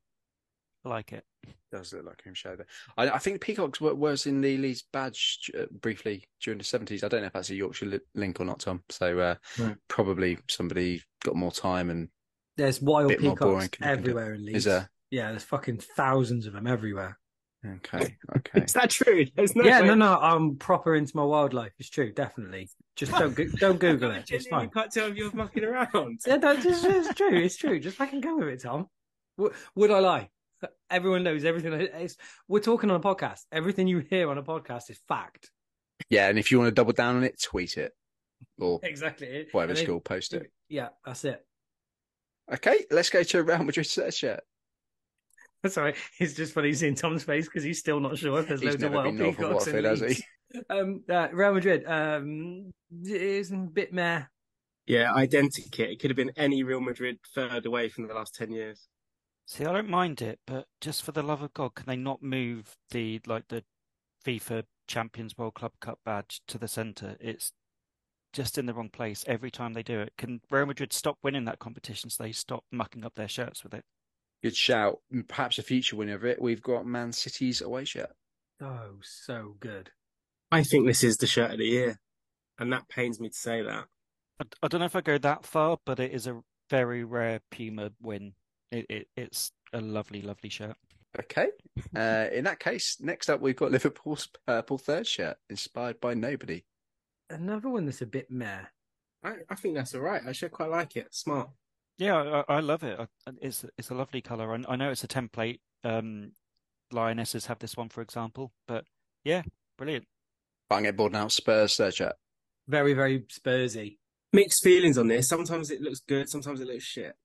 [SPEAKER 4] I like it.
[SPEAKER 1] Does look like cream soda. I, I think the peacocks were, was in the Leeds badge uh, briefly during the seventies. I don't know if that's a Yorkshire li- link or not, Tom. So uh,
[SPEAKER 3] Right.
[SPEAKER 1] probably somebody got more time and
[SPEAKER 2] There's wild
[SPEAKER 1] Bit more boring,
[SPEAKER 2] peacocks
[SPEAKER 1] can you think of-
[SPEAKER 2] everywhere in Leeds.
[SPEAKER 1] is there?
[SPEAKER 2] Yeah, there's fucking thousands of them everywhere.
[SPEAKER 1] Okay, okay.
[SPEAKER 3] Is that true? There's no
[SPEAKER 2] yeah,
[SPEAKER 3] way-
[SPEAKER 2] no, no, I'm proper into my wildlife. It's true, definitely. Just don't go- don't Google it. It's
[SPEAKER 3] Genuinely
[SPEAKER 2] fine. [LAUGHS]
[SPEAKER 3] can't tell if you're mucking around.
[SPEAKER 2] Yeah, no, it's, it's true. It's true. Just fucking go with it, Tom. W- Would I lie? Everyone knows everything. It's, we're talking on a podcast. Everything you hear on a podcast is fact.
[SPEAKER 1] Yeah, and if you want to double down on it, tweet it or
[SPEAKER 2] Exactly.
[SPEAKER 1] whatever
[SPEAKER 2] And
[SPEAKER 1] it's
[SPEAKER 2] if-
[SPEAKER 1] post it.
[SPEAKER 2] Yeah, that's it.
[SPEAKER 1] Okay, let's go to Real Madrid third shirt. [LAUGHS]
[SPEAKER 2] Sorry, it's just funny seeing Tom's face because he's still not sure if there's
[SPEAKER 1] He's
[SPEAKER 2] loads of
[SPEAKER 1] never
[SPEAKER 2] wild
[SPEAKER 1] been north of
[SPEAKER 2] peacocks in
[SPEAKER 1] Watford, has he? [LAUGHS]
[SPEAKER 2] Um, uh, Real Madrid um, is a bit meh.
[SPEAKER 3] Yeah, identikit. It could have been any Real Madrid third away from the last ten years.
[SPEAKER 4] See, I don't mind it, but just for the love of God, can they not move the like the FIFA Champions World Club Cup badge to the centre? It's just in the wrong place every time they do it. Can Real Madrid stop winning that competition so they stop mucking up their shirts with it?
[SPEAKER 1] Good shout. Perhaps a future winner of it. We've got Man City's away shirt.
[SPEAKER 2] Oh, so good.
[SPEAKER 3] I think this is the shirt of the year, and that pains me to say that.
[SPEAKER 4] I, I don't know if I go that far, but it is a very rare Puma win. It, it it's a lovely, lovely shirt.
[SPEAKER 1] Okay. Uh, in that case, next up we've got Liverpool's purple third shirt, inspired by nobody.
[SPEAKER 2] Another one that's a bit meh.
[SPEAKER 3] I, I think that's all right. I should quite like it. Smart.
[SPEAKER 4] Yeah, I, I love it. It's it's a lovely color. I, I know it's a template. Um, Lionesses have this one, for example, but yeah, brilliant.
[SPEAKER 1] Can't get bored now. Spurs third shirt.
[SPEAKER 2] Very, very Spursy.
[SPEAKER 3] Mixed feelings on this. Sometimes it looks good. Sometimes it looks shit.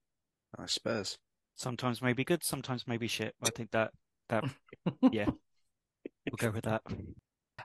[SPEAKER 1] I Spurs.
[SPEAKER 4] Sometimes maybe good, sometimes maybe shit. I think that that [LAUGHS] yeah, we'll go with that.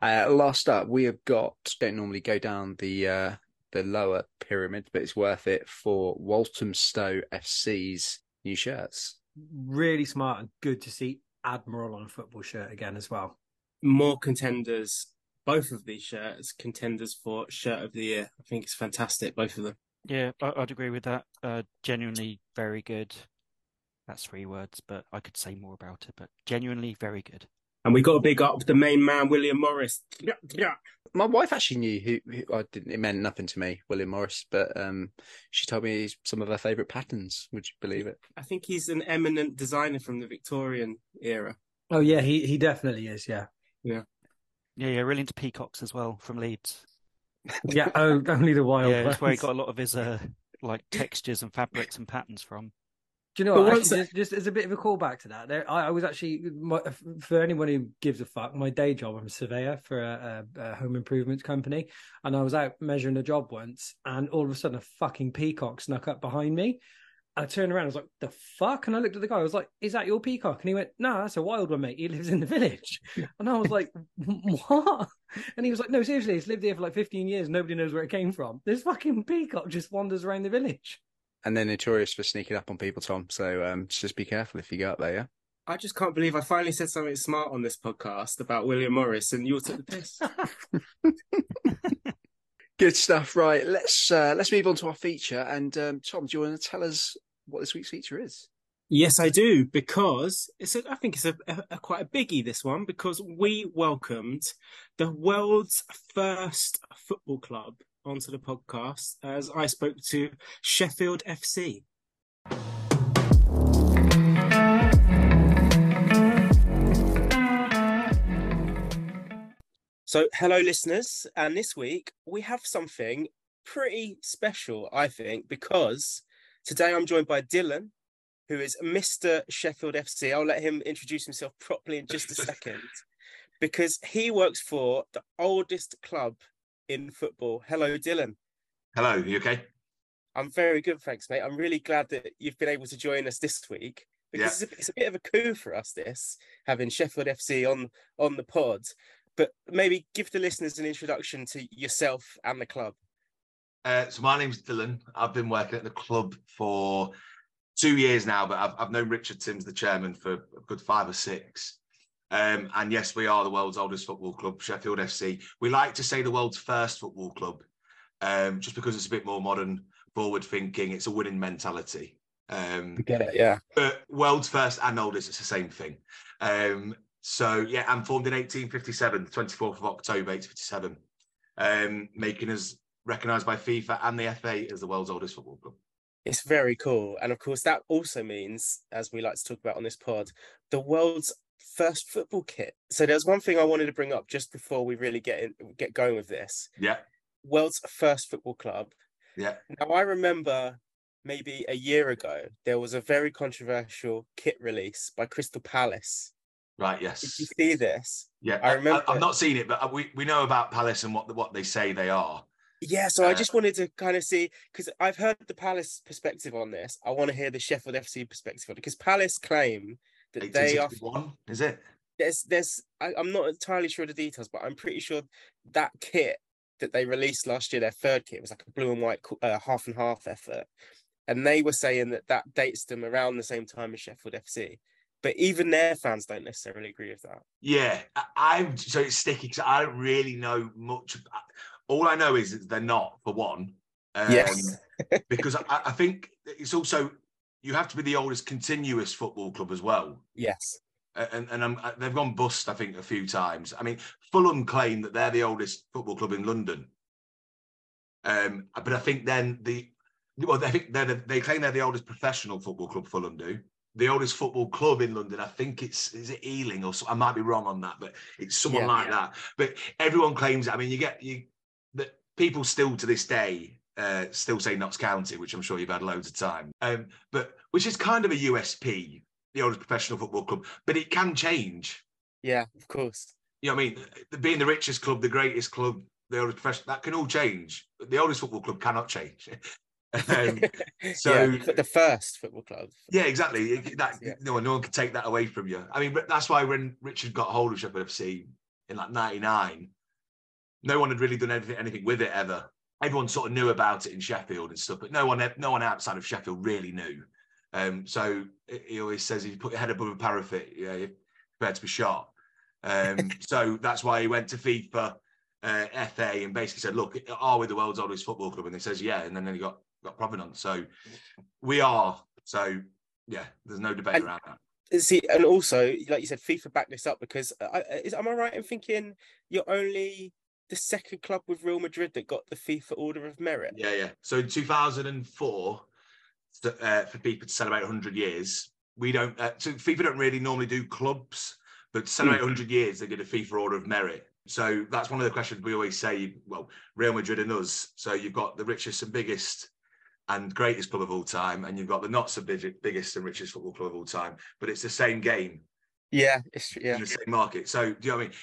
[SPEAKER 1] Uh, last up, we have got. Don't normally go down the uh, the lower pyramid, but it's worth it for Walthamstow FC's new shirts.
[SPEAKER 2] Really smart and good to see Admiral on a football shirt again as well.
[SPEAKER 3] More contenders. Both of these shirts contenders for shirt of the year. I think it's fantastic. Both of them.
[SPEAKER 4] Yeah, I, I'd agree with that. Uh, genuinely very good. That's three words, but I could say more about it. But genuinely very good.
[SPEAKER 3] And we got to big up the main man, William Morris.
[SPEAKER 1] My wife actually knew who, who I didn't. It meant nothing to me, William Morris, but um, she told me he's some of her favourite patterns. Would you believe it?
[SPEAKER 3] I think he's an eminent designer from the Victorian era.
[SPEAKER 2] Oh yeah, he he definitely is. Yeah,
[SPEAKER 4] Yeah, yeah, really into peacocks as well from Leeds.
[SPEAKER 2] yeah. Oh, only the [LAUGHS] wild.
[SPEAKER 4] yeah, that's where he got a lot of his uh like textures and fabrics and patterns from.
[SPEAKER 2] Do you know what? Actually, just, just as a bit of a callback to that, there, I, I was actually my, for anyone who gives a fuck. My day job, I'm a surveyor for a, a, a home improvement company, and I was out measuring a job once, and all of a sudden, a fucking peacock snuck up behind me, I turned around, I was like, the fuck? And I looked at the guy, I was like, is that your peacock? And he went, no, that's a wild one, mate. He lives in the village. [LAUGHS] And I was like, what? And he was like, no, seriously, it's lived here for like 15 years. Nobody knows where it came from. This fucking peacock just wanders around the village.
[SPEAKER 1] And they're notorious for sneaking up on people, Tom. So um, just be careful if you go up there, yeah?
[SPEAKER 3] I just can't believe I finally said something smart on this podcast about William Morris and you took the piss. [LAUGHS]
[SPEAKER 1] Good stuff. Right, let's uh, let's move on to our feature. And um, Tom, do you want to tell us what this week's feature is?
[SPEAKER 3] Yes, I do, because it's a, I think it's a, a, a quite a biggie this one because we welcomed the world's first football club onto the podcast as I spoke to Sheffield FC. So, hello, listeners. And this week we have something pretty special, I think, because today I'm joined by Dylan, who is Mr. Sheffield FC. I'll let him introduce himself properly in just a second, [LAUGHS] because he works for the oldest club in football. Hello, Dylan.
[SPEAKER 5] Hello, you okay?
[SPEAKER 3] I'm very good, thanks, mate. I'm really glad that you've been able to join us this week because
[SPEAKER 5] Yeah.
[SPEAKER 3] it's, a, it's a bit of a coup for us. This having Sheffield FC on on the pod, but maybe give the listeners an introduction to yourself and the club.
[SPEAKER 5] Uh, so my name's Dylan. I've been working at the club for two years now, but I've, I've known Richard Tims, the chairman, for a good five or six. Um, and yes, we are the world's oldest football club, Sheffield FC. We like to say the world's first football club, um, just because it's a bit more modern, forward thinking. It's a winning mentality. Um,
[SPEAKER 1] Get it? Yeah.
[SPEAKER 5] but world's first and oldest, it's the same thing. Um, so yeah, I'm formed in 1857, 24th of October, 1857, um, making us recognised by FIFA and the FA as the world's oldest football club.
[SPEAKER 3] It's very cool, and of course that also means, as we like to talk about on this pod, the world's first football kit. So there's one thing I wanted to bring up just before we really get in, get going with this.
[SPEAKER 5] Yeah,
[SPEAKER 3] World's first football club.
[SPEAKER 5] yeah,
[SPEAKER 3] Now I remember maybe a year ago there was a very controversial kit release by Crystal Palace.
[SPEAKER 5] right,
[SPEAKER 3] Did
[SPEAKER 5] yes,
[SPEAKER 3] you see this?
[SPEAKER 5] yeah.
[SPEAKER 3] I remember-
[SPEAKER 5] I, have not seen it, but uh, we, we know about Palace and what what they say they are.
[SPEAKER 3] Yeah, so I
[SPEAKER 5] Uh,
[SPEAKER 3] just wanted to kind of see because I've heard the Palace perspective on this. I want to hear the Sheffield FC perspective on it because Palace claim that they are
[SPEAKER 5] 1861, is it?
[SPEAKER 3] there's there's I, I'm not entirely sure of the details, but I'm pretty sure that kit that they released last year, their third kit, was like a blue and white uh, half and half effort, and they were saying that that dates them around the same time as Sheffield FC. But even their fans don't necessarily agree with that.
[SPEAKER 5] Yeah, I'm so it's sticky because I don't really know much. All I know is that they're not for one. Um,
[SPEAKER 3] Yes.
[SPEAKER 5] because I, I think it's also you have to be the oldest continuous football club as well.
[SPEAKER 3] Yes.
[SPEAKER 5] And and um, they've gone bust, I think, a few times. I mean, Fulham claim that they're the oldest football club in London. Um, but I think then the well, I think they're the, they claim they're the oldest professional football club. Fulham do the oldest football club in London. I think it's is it Ealing or so, I might be wrong on that, but it's someone
[SPEAKER 3] Yeah.
[SPEAKER 5] like that. But everyone claims. I mean, you get you that people still to this day uh, still say Notts County, which I'm sure you've had loads of time. Um, but which is kind of a USP, the oldest professional football club. But it can change.
[SPEAKER 3] Yeah, of course.
[SPEAKER 5] You know what I mean? Being the richest club, the greatest club, the oldest professional, that can all change. The oldest football club cannot change. [LAUGHS] um, [LAUGHS] so-
[SPEAKER 3] yeah, the first football club.
[SPEAKER 5] yeah, exactly. That
[SPEAKER 3] Yeah.
[SPEAKER 5] no one, no one can take that away from you. I mean, that's why when Richard got hold of Sheffield FC in like '99, no one had really done anything, anything with it ever. Everyone sort of knew about it in Sheffield and stuff, but no one, no one outside of Sheffield really knew. Um, so he- he always says, if you put your head above a parapet, yeah, you're prepared to be shot. Um, [LAUGHS] so that's why he went to FIFA, uh, FA, and basically said, "Look, are we the world's oldest football club?" And he says, "Yeah." And then he got got provenance. So we are. So yeah, there's no debate
[SPEAKER 3] And-
[SPEAKER 5] around that.
[SPEAKER 3] See, and also, like you said, FIFA backed this up because I, is, am I right in thinking you're only the second club with Real Madrid that got the FIFA Order of Merit?
[SPEAKER 5] Yeah, yeah. So in 2004, uh, for FIFA to celebrate 100 years, we don't. Uh, so FIFA don't really normally do clubs, but to celebrate 100 years, they get a FIFA Order of Merit. So that's one of the questions we always say. Well, Real Madrid and us. So you've got the richest and biggest and greatest club of all time, and you've got the not so big, biggest and richest football club of all time. But it's the same game
[SPEAKER 3] Yeah, it's. Yeah,
[SPEAKER 5] in the same market. So do you know what I mean?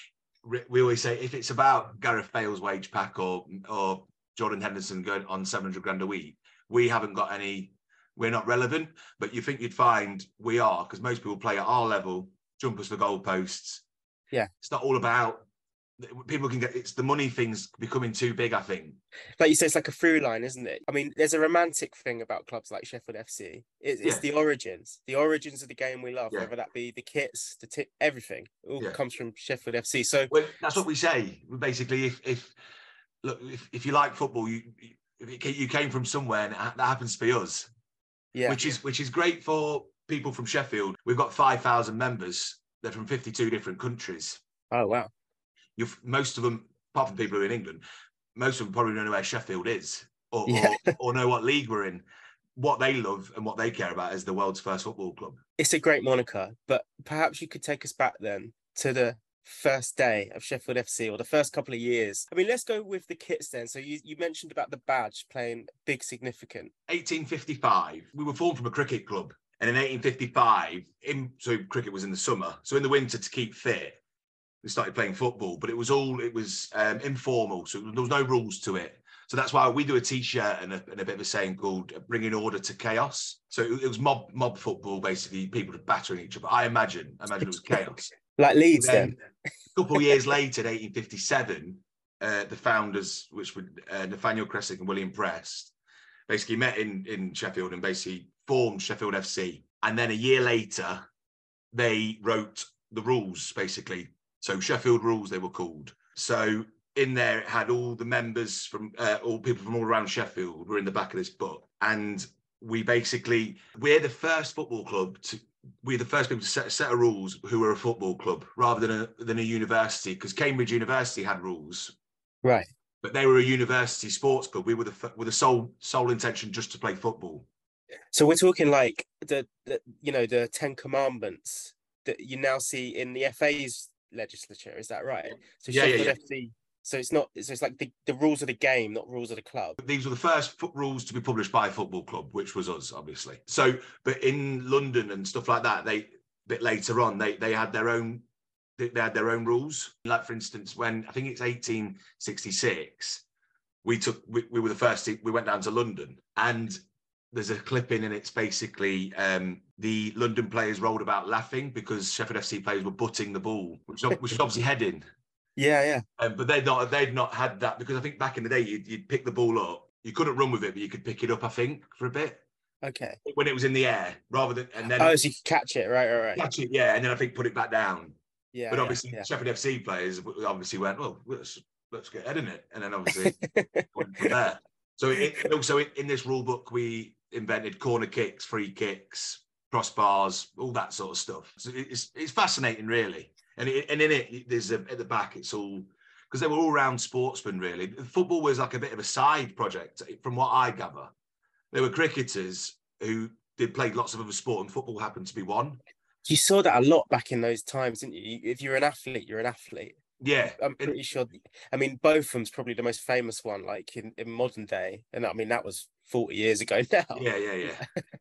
[SPEAKER 5] We always say if it's about Gareth Bale's wage pack or or Jordan Henderson going on 700 grand a week, we haven't got any we're not relevant. But you think you'd find we are because most people play at our level, jump us for goalposts.
[SPEAKER 3] Yeah.
[SPEAKER 5] it's not all about people can get. It's the money things becoming too big. I think.
[SPEAKER 3] like you say, it's like a through line, isn't it? I mean, there's a romantic thing about clubs like Sheffield FC. It's, it's
[SPEAKER 5] Yeah.
[SPEAKER 3] the origins, the origins of the game we love,
[SPEAKER 5] Yeah.
[SPEAKER 3] whether that be the kits, the tip, everything. It all
[SPEAKER 5] Yeah.
[SPEAKER 3] comes from Sheffield FC. So
[SPEAKER 5] Well, that's what we say. Basically, if if look, if, if you like football, you if it, ca- you came from somewhere, and that happens to be us.
[SPEAKER 3] yeah,
[SPEAKER 5] which is which is great for people from Sheffield. We've got five thousand members. They're from fifty-two different countries.
[SPEAKER 3] oh wow,
[SPEAKER 5] You've most of them, apart from mm. people who are in England, most of them probably don't know where Sheffield is or,
[SPEAKER 3] Yeah.
[SPEAKER 5] or, or know what league we're in. What they love and what they care about is the world's first football club.
[SPEAKER 3] it's a great moniker. But perhaps you could take us back then to the first day of Sheffield FC or the first couple of years. I mean, let's go with the kits then. So you, you mentioned about the badge playing big significant.
[SPEAKER 5] 1855, we were formed from a cricket club. And in 1855, in, so cricket was in the summer. So in the winter to keep fit, we started playing football, but it was all, it was um, informal. So there was no rules to it. So that's why we do a t-shirt and a, and a bit of a saying called bringing order to chaos. So it, it was mob mob football, basically people battering each other. I imagine, I imagine it was chaos. [LAUGHS]
[SPEAKER 3] Like Leeds
[SPEAKER 5] Then,
[SPEAKER 3] then.
[SPEAKER 5] a couple of years later, in 1857, uh, the founders, which were uh, Nathaniel Creswick and William Prest, basically met in, in Sheffield and basically formed Sheffield FC. And then a year later, they wrote the rules, basically. So Sheffield rules, they were called. So in there, it had all the members from uh, all people from all around Sheffield were in the back of this book. And we basically, we're the first football club to we're the first people to set a set of rules who were a football club rather than a than a university because Cambridge University had rules,
[SPEAKER 3] Right.
[SPEAKER 5] but they were a university sports club. We were the with the sole sole intention just to play football.
[SPEAKER 3] So we're talking like the, the you know the Ten Commandments that you now see in the FA's legislature. Is that right? So
[SPEAKER 5] Yeah, yeah,
[SPEAKER 3] Sheffield FC. So it's not. So it's like the, the rules of the game, not rules of the club.
[SPEAKER 5] These were the first foot rules to be published by a football club, which was us, obviously. So, but in London and stuff like that, they a bit later on they they had their own they they had their own rules. Like for instance, when I think it's 1866, we took we, we were the first team, we went down to London and there's a clip in and it's basically um, the London players rolled about laughing because Sheffield FC players were butting the ball, which, which was obviously heading.
[SPEAKER 3] Yeah, yeah.
[SPEAKER 5] Um, but they'd not they'd not had that because I think back in the day you'd, you'd pick the ball up. You couldn't run with it, but you could pick it up. I think for a bit
[SPEAKER 3] Okay.
[SPEAKER 5] when it was in the air, rather than and then
[SPEAKER 3] Oh, so you catch it, right? Right, right.
[SPEAKER 5] catch it, yeah, and then I think put it back down.
[SPEAKER 3] Yeah.
[SPEAKER 5] but obviously
[SPEAKER 3] yeah.
[SPEAKER 5] Sheffield FC players obviously went, well, let's let's get head in it, and then obviously [LAUGHS] went from there. So it, also in this rule book we invented corner kicks, free kicks, crossbars, all that sort of stuff. So it's it's fascinating, really. And it, and in it, there's a, at the back, it's all because they were all round sportsmen, really. Football was like a bit of a side project, from what I gather. There were cricketers who did play lots of other sport, and football happened to be one.
[SPEAKER 3] You saw that a lot back in those times, didn't you? If you're an athlete, you're an athlete.
[SPEAKER 5] Yeah,
[SPEAKER 3] I'm pretty sure. I mean, Botham's probably the most famous one, like in, in modern day, and I mean that was 40 years ago [LAUGHS] now.
[SPEAKER 5] yeah, yeah,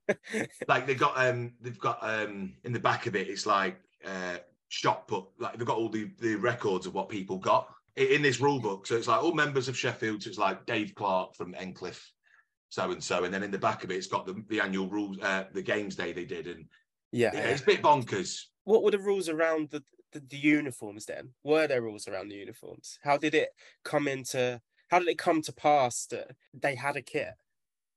[SPEAKER 5] yeah. [LAUGHS] like they've got um they've got um in the back of it it's like uh shot put like they've got all the the records of what people got in this rule book so it's like all members of sheffield so it's like dave clark from Endcliffe so and so and then in the back of it it's got the, the annual rules uh the games day they did and
[SPEAKER 3] yeah.
[SPEAKER 5] yeah,
[SPEAKER 3] yeah.
[SPEAKER 5] it's a bit bonkers
[SPEAKER 3] What were the rules around the, the the uniforms then? Were there rules around the uniforms? How did it come into? How did it come to pass that they had a kit?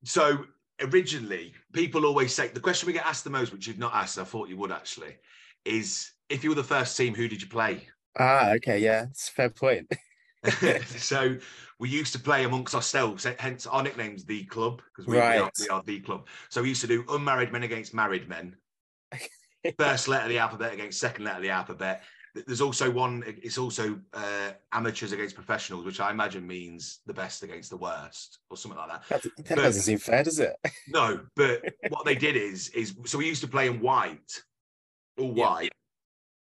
[SPEAKER 5] so originally people always say the question we get asked the most which you've not asked i thought you would actually is if you were the first team who did you play
[SPEAKER 3] Ah, okay, yeah, it's a fair point. [LAUGHS] [LAUGHS]
[SPEAKER 5] so we used to play amongst ourselves, hence our nickname's the club because we, we, are, we are the club. So we used to do unmarried men against married men. [LAUGHS] First letter of the alphabet against second letter of the alphabet. There's also one. It's also uh, amateurs against professionals, which I imagine means the best against the worst, or something like that.
[SPEAKER 3] That, that
[SPEAKER 5] But-
[SPEAKER 3] doesn't seem fair, does it? [LAUGHS]
[SPEAKER 5] No, but what they did is is so we used to play in white, all
[SPEAKER 3] Yeah.
[SPEAKER 5] white,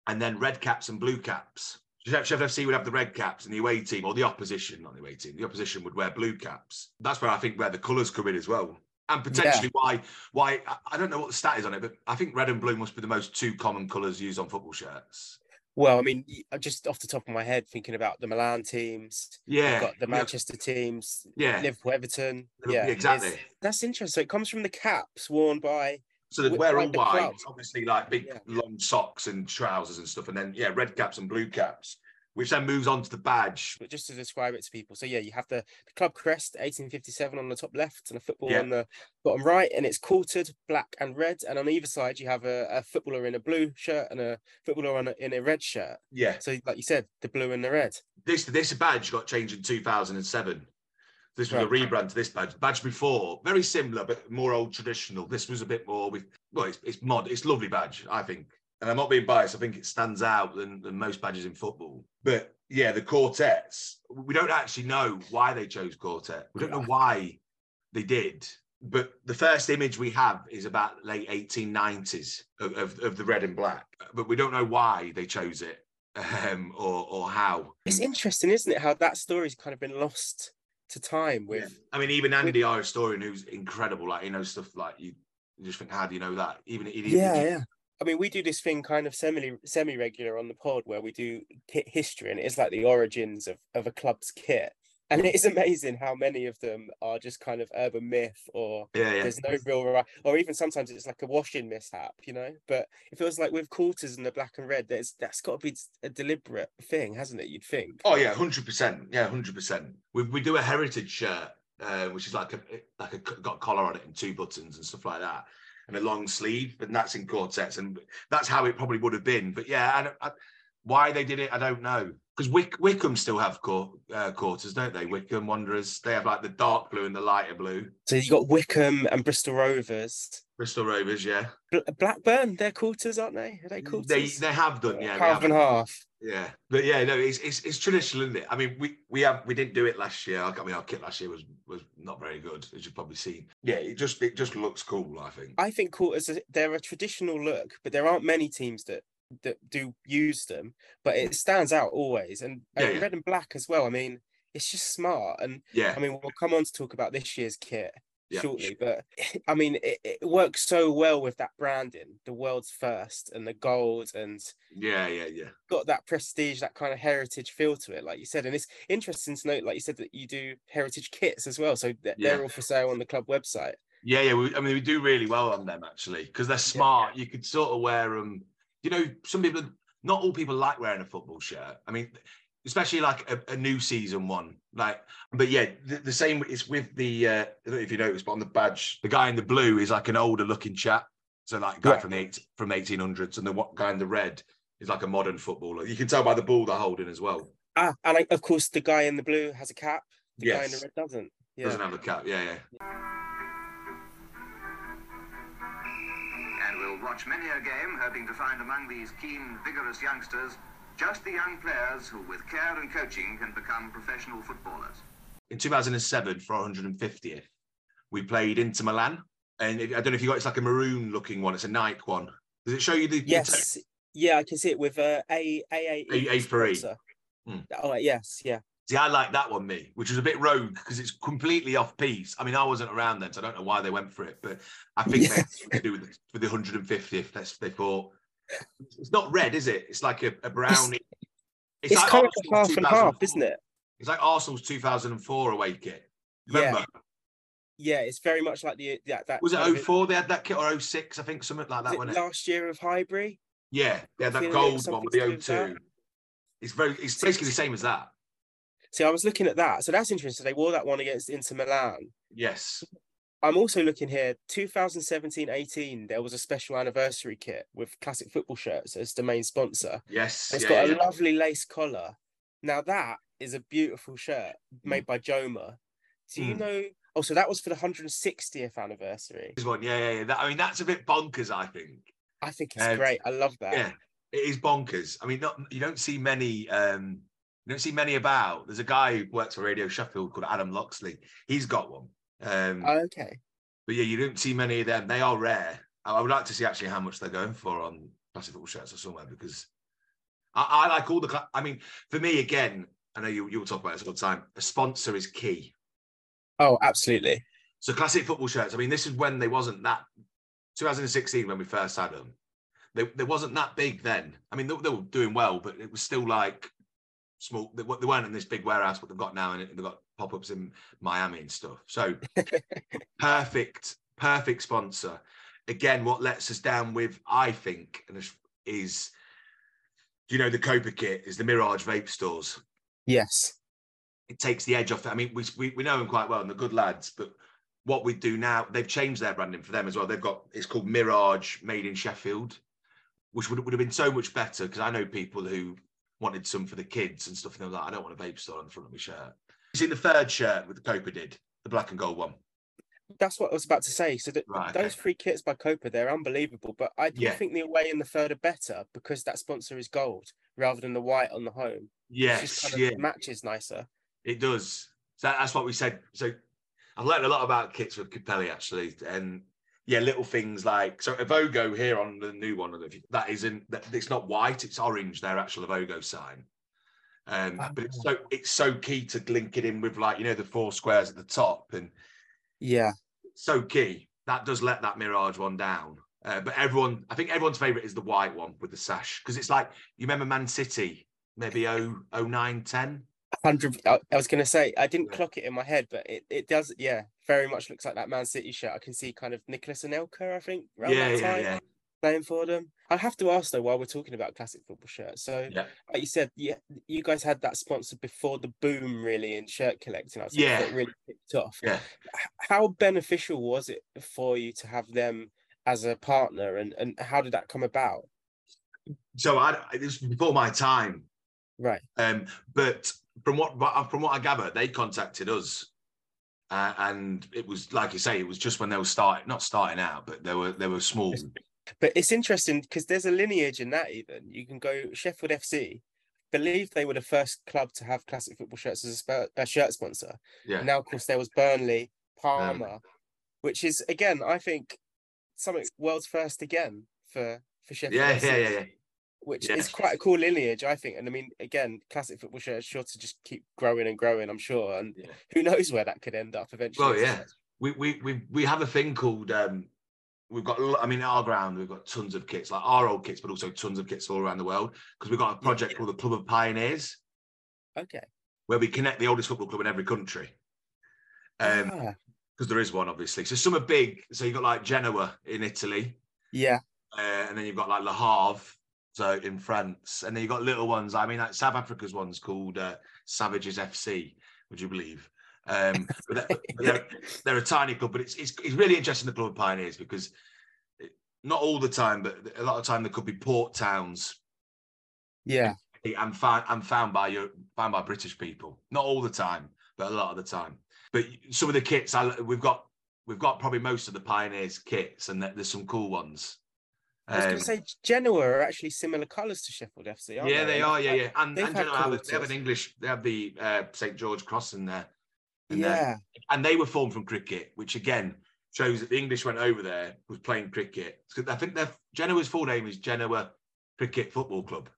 [SPEAKER 5] and then red caps and blue caps. Sheff- Sheffield FC would have the red caps, and the away team or the opposition, not the away team, the opposition would wear blue caps. That's where I think where the colours come in as well, and potentially why why I- don't know what the stat is on it, but I think red and blue must be the most two common colours used on football shirts.
[SPEAKER 3] Well, I mean, uh, just off the top of my head, thinking about the Milan teams,
[SPEAKER 5] Yeah,
[SPEAKER 3] you've got the
[SPEAKER 5] yeah,
[SPEAKER 3] Manchester teams,
[SPEAKER 5] Yeah,
[SPEAKER 3] Liverpool, Everton.
[SPEAKER 5] Liverpool-
[SPEAKER 3] Yeah,
[SPEAKER 5] exactly.
[SPEAKER 3] That's interesting. So it comes from the caps worn by.
[SPEAKER 5] So they wear all white, obviously like big
[SPEAKER 3] Yeah.
[SPEAKER 5] long socks and trousers and stuff, and then yeah, red caps and blue caps, which then moves on to the badge.
[SPEAKER 3] But just to describe it to people, so yeah, you have the, the club crest, 1857 on the top left, and a football
[SPEAKER 5] Yeah.
[SPEAKER 3] on the bottom right, and it's quartered black and red. And on either side, you have a, a footballer in a blue shirt and a footballer on a, in a red shirt.
[SPEAKER 5] Yeah,
[SPEAKER 3] So, like you said, the blue and the red.
[SPEAKER 5] this this badge got changed in 2007. This was a rebrand to this badge. Badge before, very similar but more old traditional. This was a bit more with well, it's, it's mod. It's lovely badge, I think. And I'm not being biased. I think it stands out than, than most badges in football. But yeah, the quartets. We don't actually know why they chose quartet. We don't know why they did. But the first image we have is about late 1890s of, of, of the red and black. But we don't know why they chose it um, or or how.
[SPEAKER 3] It's interesting, isn't it? How that story's kind of been lost to time
[SPEAKER 5] Yeah.
[SPEAKER 3] with.
[SPEAKER 5] I mean, even Andy, our historian, who's incredible, like he knows stuff like you, you just think, how do you know that? Even he,
[SPEAKER 3] yeah. I mean, we do this thing kind of semi semi regular on the pod where we do kit history, and it's like the origins of of a club's kit. And it is amazing how many of them are just kind of urban myth, or
[SPEAKER 5] yeah, yeah.
[SPEAKER 3] there's no real, ri- or even sometimes it's like a washing mishap, you know. But it feels like with quarters and the black and red, there's that's got to be a deliberate thing, hasn't it? You'd think.
[SPEAKER 5] Oh yeah, hundred percent. Yeah, hundred percent. We we do a heritage shirt, uh, which is like a like a got a collar on it and two buttons and stuff like that, and a long sleeve, and that's in quartets, and that's how it probably would have been. But yeah, and I, why they did it, I don't know. Because Wick, Wycombe still have quar- uh, quarters, don't they? Wycombe Wanderers, they have like the dark blue and the lighter blue.
[SPEAKER 3] So you got Wycombe and Bristol Rovers,
[SPEAKER 5] Bristol Rovers, yeah,
[SPEAKER 3] Bl- Blackburn. They're quarters, aren't they? Are they quarters?
[SPEAKER 5] they they have done, yeah,
[SPEAKER 3] half and half.
[SPEAKER 5] Yeah, but yeah, no, it's it's, it's traditional, isn't it? I mean, we we have we didn't do it last year. I mean, our kit last year was was not very good, as you've probably seen. Yeah, it just it just looks cool. I think.
[SPEAKER 3] I think quarters are- they're a traditional look, but there aren't many teams that that do use them. But it stands out always, and,
[SPEAKER 5] Yeah, yeah.
[SPEAKER 3] red and black as well. I mean, it's just smart. And
[SPEAKER 5] yeah,
[SPEAKER 3] I mean, we'll come on to talk about this year's kit
[SPEAKER 5] Yeah.
[SPEAKER 3] shortly, but [LAUGHS] I mean, it, it works so well with that branding, the world's first, and the gold, and
[SPEAKER 5] yeah, yeah, yeah.
[SPEAKER 3] got that prestige, that kind of heritage feel to it, like you said. And it's interesting to note, like you said, that you do heritage kits as well. So th-
[SPEAKER 5] Yeah.
[SPEAKER 3] they're all for sale on the club website.
[SPEAKER 5] Yeah, yeah. We, I mean, we do really well on them actually because they're smart. You could sort of wear them. You know, some people, not all people like wearing a football shirt. I mean, especially like a, a new season one. Like, but yeah, the, the same is with the. Uh, I don't know if you noticed, but on the badge, the guy in the blue is like an older looking chap. So like guy
[SPEAKER 3] Yeah.
[SPEAKER 5] from the eight, from eighteen hundreds, and the what guy in the red is like a modern footballer. You can tell by the ball they're holding as well.
[SPEAKER 3] Ah, and I, of course, the guy in the blue has a cap. The guy in the
[SPEAKER 5] Yes.
[SPEAKER 3] red doesn't. Yeah.
[SPEAKER 5] Doesn't have the cap. Yeah, yeah.
[SPEAKER 6] And we'll watch many a game, hoping to find among these keen, vigorous youngsters just the young players who, with care and coaching, can become professional footballers.
[SPEAKER 5] in 2007 for 150th, we played Inter Milan. And if, I don't know if you got it's like a maroon looking one. It's a Nike one. Does it show you the? the
[SPEAKER 3] Yes. Yeah, I can see it with uh, A A
[SPEAKER 5] A- A for E. Hmm.
[SPEAKER 3] Oh yes, yeah.
[SPEAKER 5] See, I like that one, me, which was a bit rogue because it's completely off piece. I mean, I wasn't around then, so I don't know why they went for it, but I think
[SPEAKER 3] Yeah.
[SPEAKER 5] they had to do with the, with the 150th. That's they thought. It's not red, is it? It's like a, a brownie.
[SPEAKER 3] It's, kind of half and half, isn't it?
[SPEAKER 5] It's like Arsenal's 2004 away kit.
[SPEAKER 3] Yeah.
[SPEAKER 5] Remember?
[SPEAKER 3] Yeah, it's very much like the that that
[SPEAKER 5] Was it
[SPEAKER 3] kind of-
[SPEAKER 5] 04 they had that kit or 06? I think something like that,
[SPEAKER 3] it? last year of Highbury.
[SPEAKER 5] Yeah, they had that gold one with the
[SPEAKER 3] to
[SPEAKER 5] O2. It's very, it's basically the same as that.
[SPEAKER 3] See, I was looking at that, so that's interesting. So They wore that one against Inter Milan.
[SPEAKER 5] Yes.
[SPEAKER 3] I'm also looking here. 2017-18, there was a special anniversary kit with classic football shirts as the main sponsor.
[SPEAKER 5] Yes.
[SPEAKER 3] It's
[SPEAKER 5] yeah,
[SPEAKER 3] got a lovely lace collar. Now that is a beautiful shirt made by Joma. Do you
[SPEAKER 5] Mm.
[SPEAKER 3] know? Oh, so that was for the 160th anniversary.
[SPEAKER 5] This one, yeah, yeah, yeah. That, I mean, that's a bit bonkers, I think.
[SPEAKER 3] I think it's
[SPEAKER 5] Um,
[SPEAKER 3] great. I love that.
[SPEAKER 5] Yeah, it is bonkers. I mean, not you don't see many. um You don't see many about. There's a guy who works for Radio Sheffield called Adam Loxley. He's got one. Um
[SPEAKER 3] Oh, okay.
[SPEAKER 5] But yeah, you don't see many of them. They are rare. I, would like to see actually how much they're going for on classic football shirts or somewhere because I, I like all the. I mean, for me, again, I know you you will talk about this all the time. A sponsor is key.
[SPEAKER 3] Oh, absolutely.
[SPEAKER 5] So classic football shirts. I mean, this is when they wasn't that. 2016 when we first had them. they, they wasn't that big then. I mean, they, they were doing well, but it was still like small. They, they weren't in this big warehouse, but they've got now, and they've got pop ups in Miami and stuff. So [LAUGHS] perfect, perfect sponsor. Again, what lets us down with, I think, is, is you know, the Copa kit is the Mirage vape stores.
[SPEAKER 3] Yes.
[SPEAKER 5] It takes the edge off. I mean, we, we, we know them quite well and they're good lads, but what we do now, they've changed their branding for them as well. They've got, it's called Mirage Made in Sheffield, which would, would have been so much better because I know people who wanted some for the kids and stuff. And they were like, I don't want a vape store on the front of my shirt. You see the third shirt with the Copa did, the black and gold one.
[SPEAKER 3] That's what I was about to say. So that
[SPEAKER 5] Right, okay.
[SPEAKER 3] those three kits by Copa, they're unbelievable. But I do
[SPEAKER 5] Yeah.
[SPEAKER 3] think the away and the third are better because that sponsor is gold rather than the white on the home.
[SPEAKER 5] Yes,
[SPEAKER 3] kind of
[SPEAKER 5] yeah,
[SPEAKER 3] matches nicer.
[SPEAKER 5] it does. So that's what we said. So I've learned a lot about kits with Capelli actually, and yeah, little things like so Avogo here on the new one. That isn't that it's not white; it's orange. Their actual Avogo sign. Um, but it's so it's so key to link it in with like you know the four squares at the top, and
[SPEAKER 3] Yeah.
[SPEAKER 5] so key. That does let that Mirage one down. Uh, but everyone, I think everyone's favorite is the white one with the sash because it's like you remember Man City, maybe oh oh nine ten.
[SPEAKER 3] Hundred. I, I was gonna say I didn't
[SPEAKER 5] Yeah.
[SPEAKER 3] clock it in my head, but it, it does. Yeah, very much looks like that Man City shirt. I can see kind of Nicolas Anelka, I think,
[SPEAKER 5] Yeah, yeah,
[SPEAKER 3] time
[SPEAKER 5] yeah.
[SPEAKER 3] Playing for them. I have to ask though, while we're talking about classic football shirts, so
[SPEAKER 5] Yeah.
[SPEAKER 3] like you said, yeah, you guys had that sponsor before the boom really in shirt collecting. I was
[SPEAKER 5] Yeah.
[SPEAKER 3] it really kicked off.
[SPEAKER 5] Yeah.
[SPEAKER 3] How beneficial was it for you to have them as a partner, and and how did that come about?
[SPEAKER 5] So I, it was before my time.
[SPEAKER 3] Right.
[SPEAKER 5] Um, but from what but from what I gather, they contacted us, uh, and it was like you say, it was just when they were starting, not starting out, but they were they were small.
[SPEAKER 3] But it's interesting because there's a lineage in that. Even you can go Sheffield FC. Believe they were the first club to have classic football shirts as a, sp- a shirt sponsor.
[SPEAKER 5] Yeah,
[SPEAKER 3] Now, of course, there was Burnley, Palmer, which is again, I think, something world's first again for for Sheffield.
[SPEAKER 5] yeah,
[SPEAKER 3] FC,
[SPEAKER 5] yeah, yeah, yeah.
[SPEAKER 3] Which
[SPEAKER 5] Yeah.
[SPEAKER 3] is quite a cool lineage, I think. And I mean, again, classic football shirts sure to just keep growing and growing. I'm sure, and
[SPEAKER 5] Yeah.
[SPEAKER 3] who knows where that could end up eventually.
[SPEAKER 5] Well, yeah. We we we we have a thing called um, we've got. I mean, our ground we've got tons of kits, like our old kits, but also tons of kits all around the world because we've got a project called the Club of Pioneers
[SPEAKER 3] Okay.
[SPEAKER 5] where we connect the oldest football club in every country. Um,
[SPEAKER 3] Ah,
[SPEAKER 5] because there is one obviously. So some are big. So you've got like Genoa in Italy,
[SPEAKER 3] yeah.
[SPEAKER 5] uh, and then you've got like Le Havre, so in France, and then you've got little ones. I mean, like South Africa's one's called uh, Savages FC. Would you believe? Um, but they're, [LAUGHS] they're, they're a tiny club, but it's, it's it's really interesting the club of pioneers because not all the time, but a lot of time there could be port towns
[SPEAKER 3] Yeah.
[SPEAKER 5] and found and found by your found by British people. Not all the time, but a lot of the time. But some of the kits, I, we've got we've got probably most of the pioneers kits, and there's some cool ones.
[SPEAKER 3] I was going
[SPEAKER 5] Um,
[SPEAKER 3] to say Genoa are actually similar colours to Sheffield FC. Aren't
[SPEAKER 5] yeah, they
[SPEAKER 3] And
[SPEAKER 5] are. Yeah, yeah. And, and Genoa have, they have an. English. They have the uh, St George Cross in there. And,
[SPEAKER 3] Yeah.
[SPEAKER 5] and they were formed from cricket, which again shows that the English went over there was playing cricket. I think their Genoa's full name is Genoa Cricket Football Club.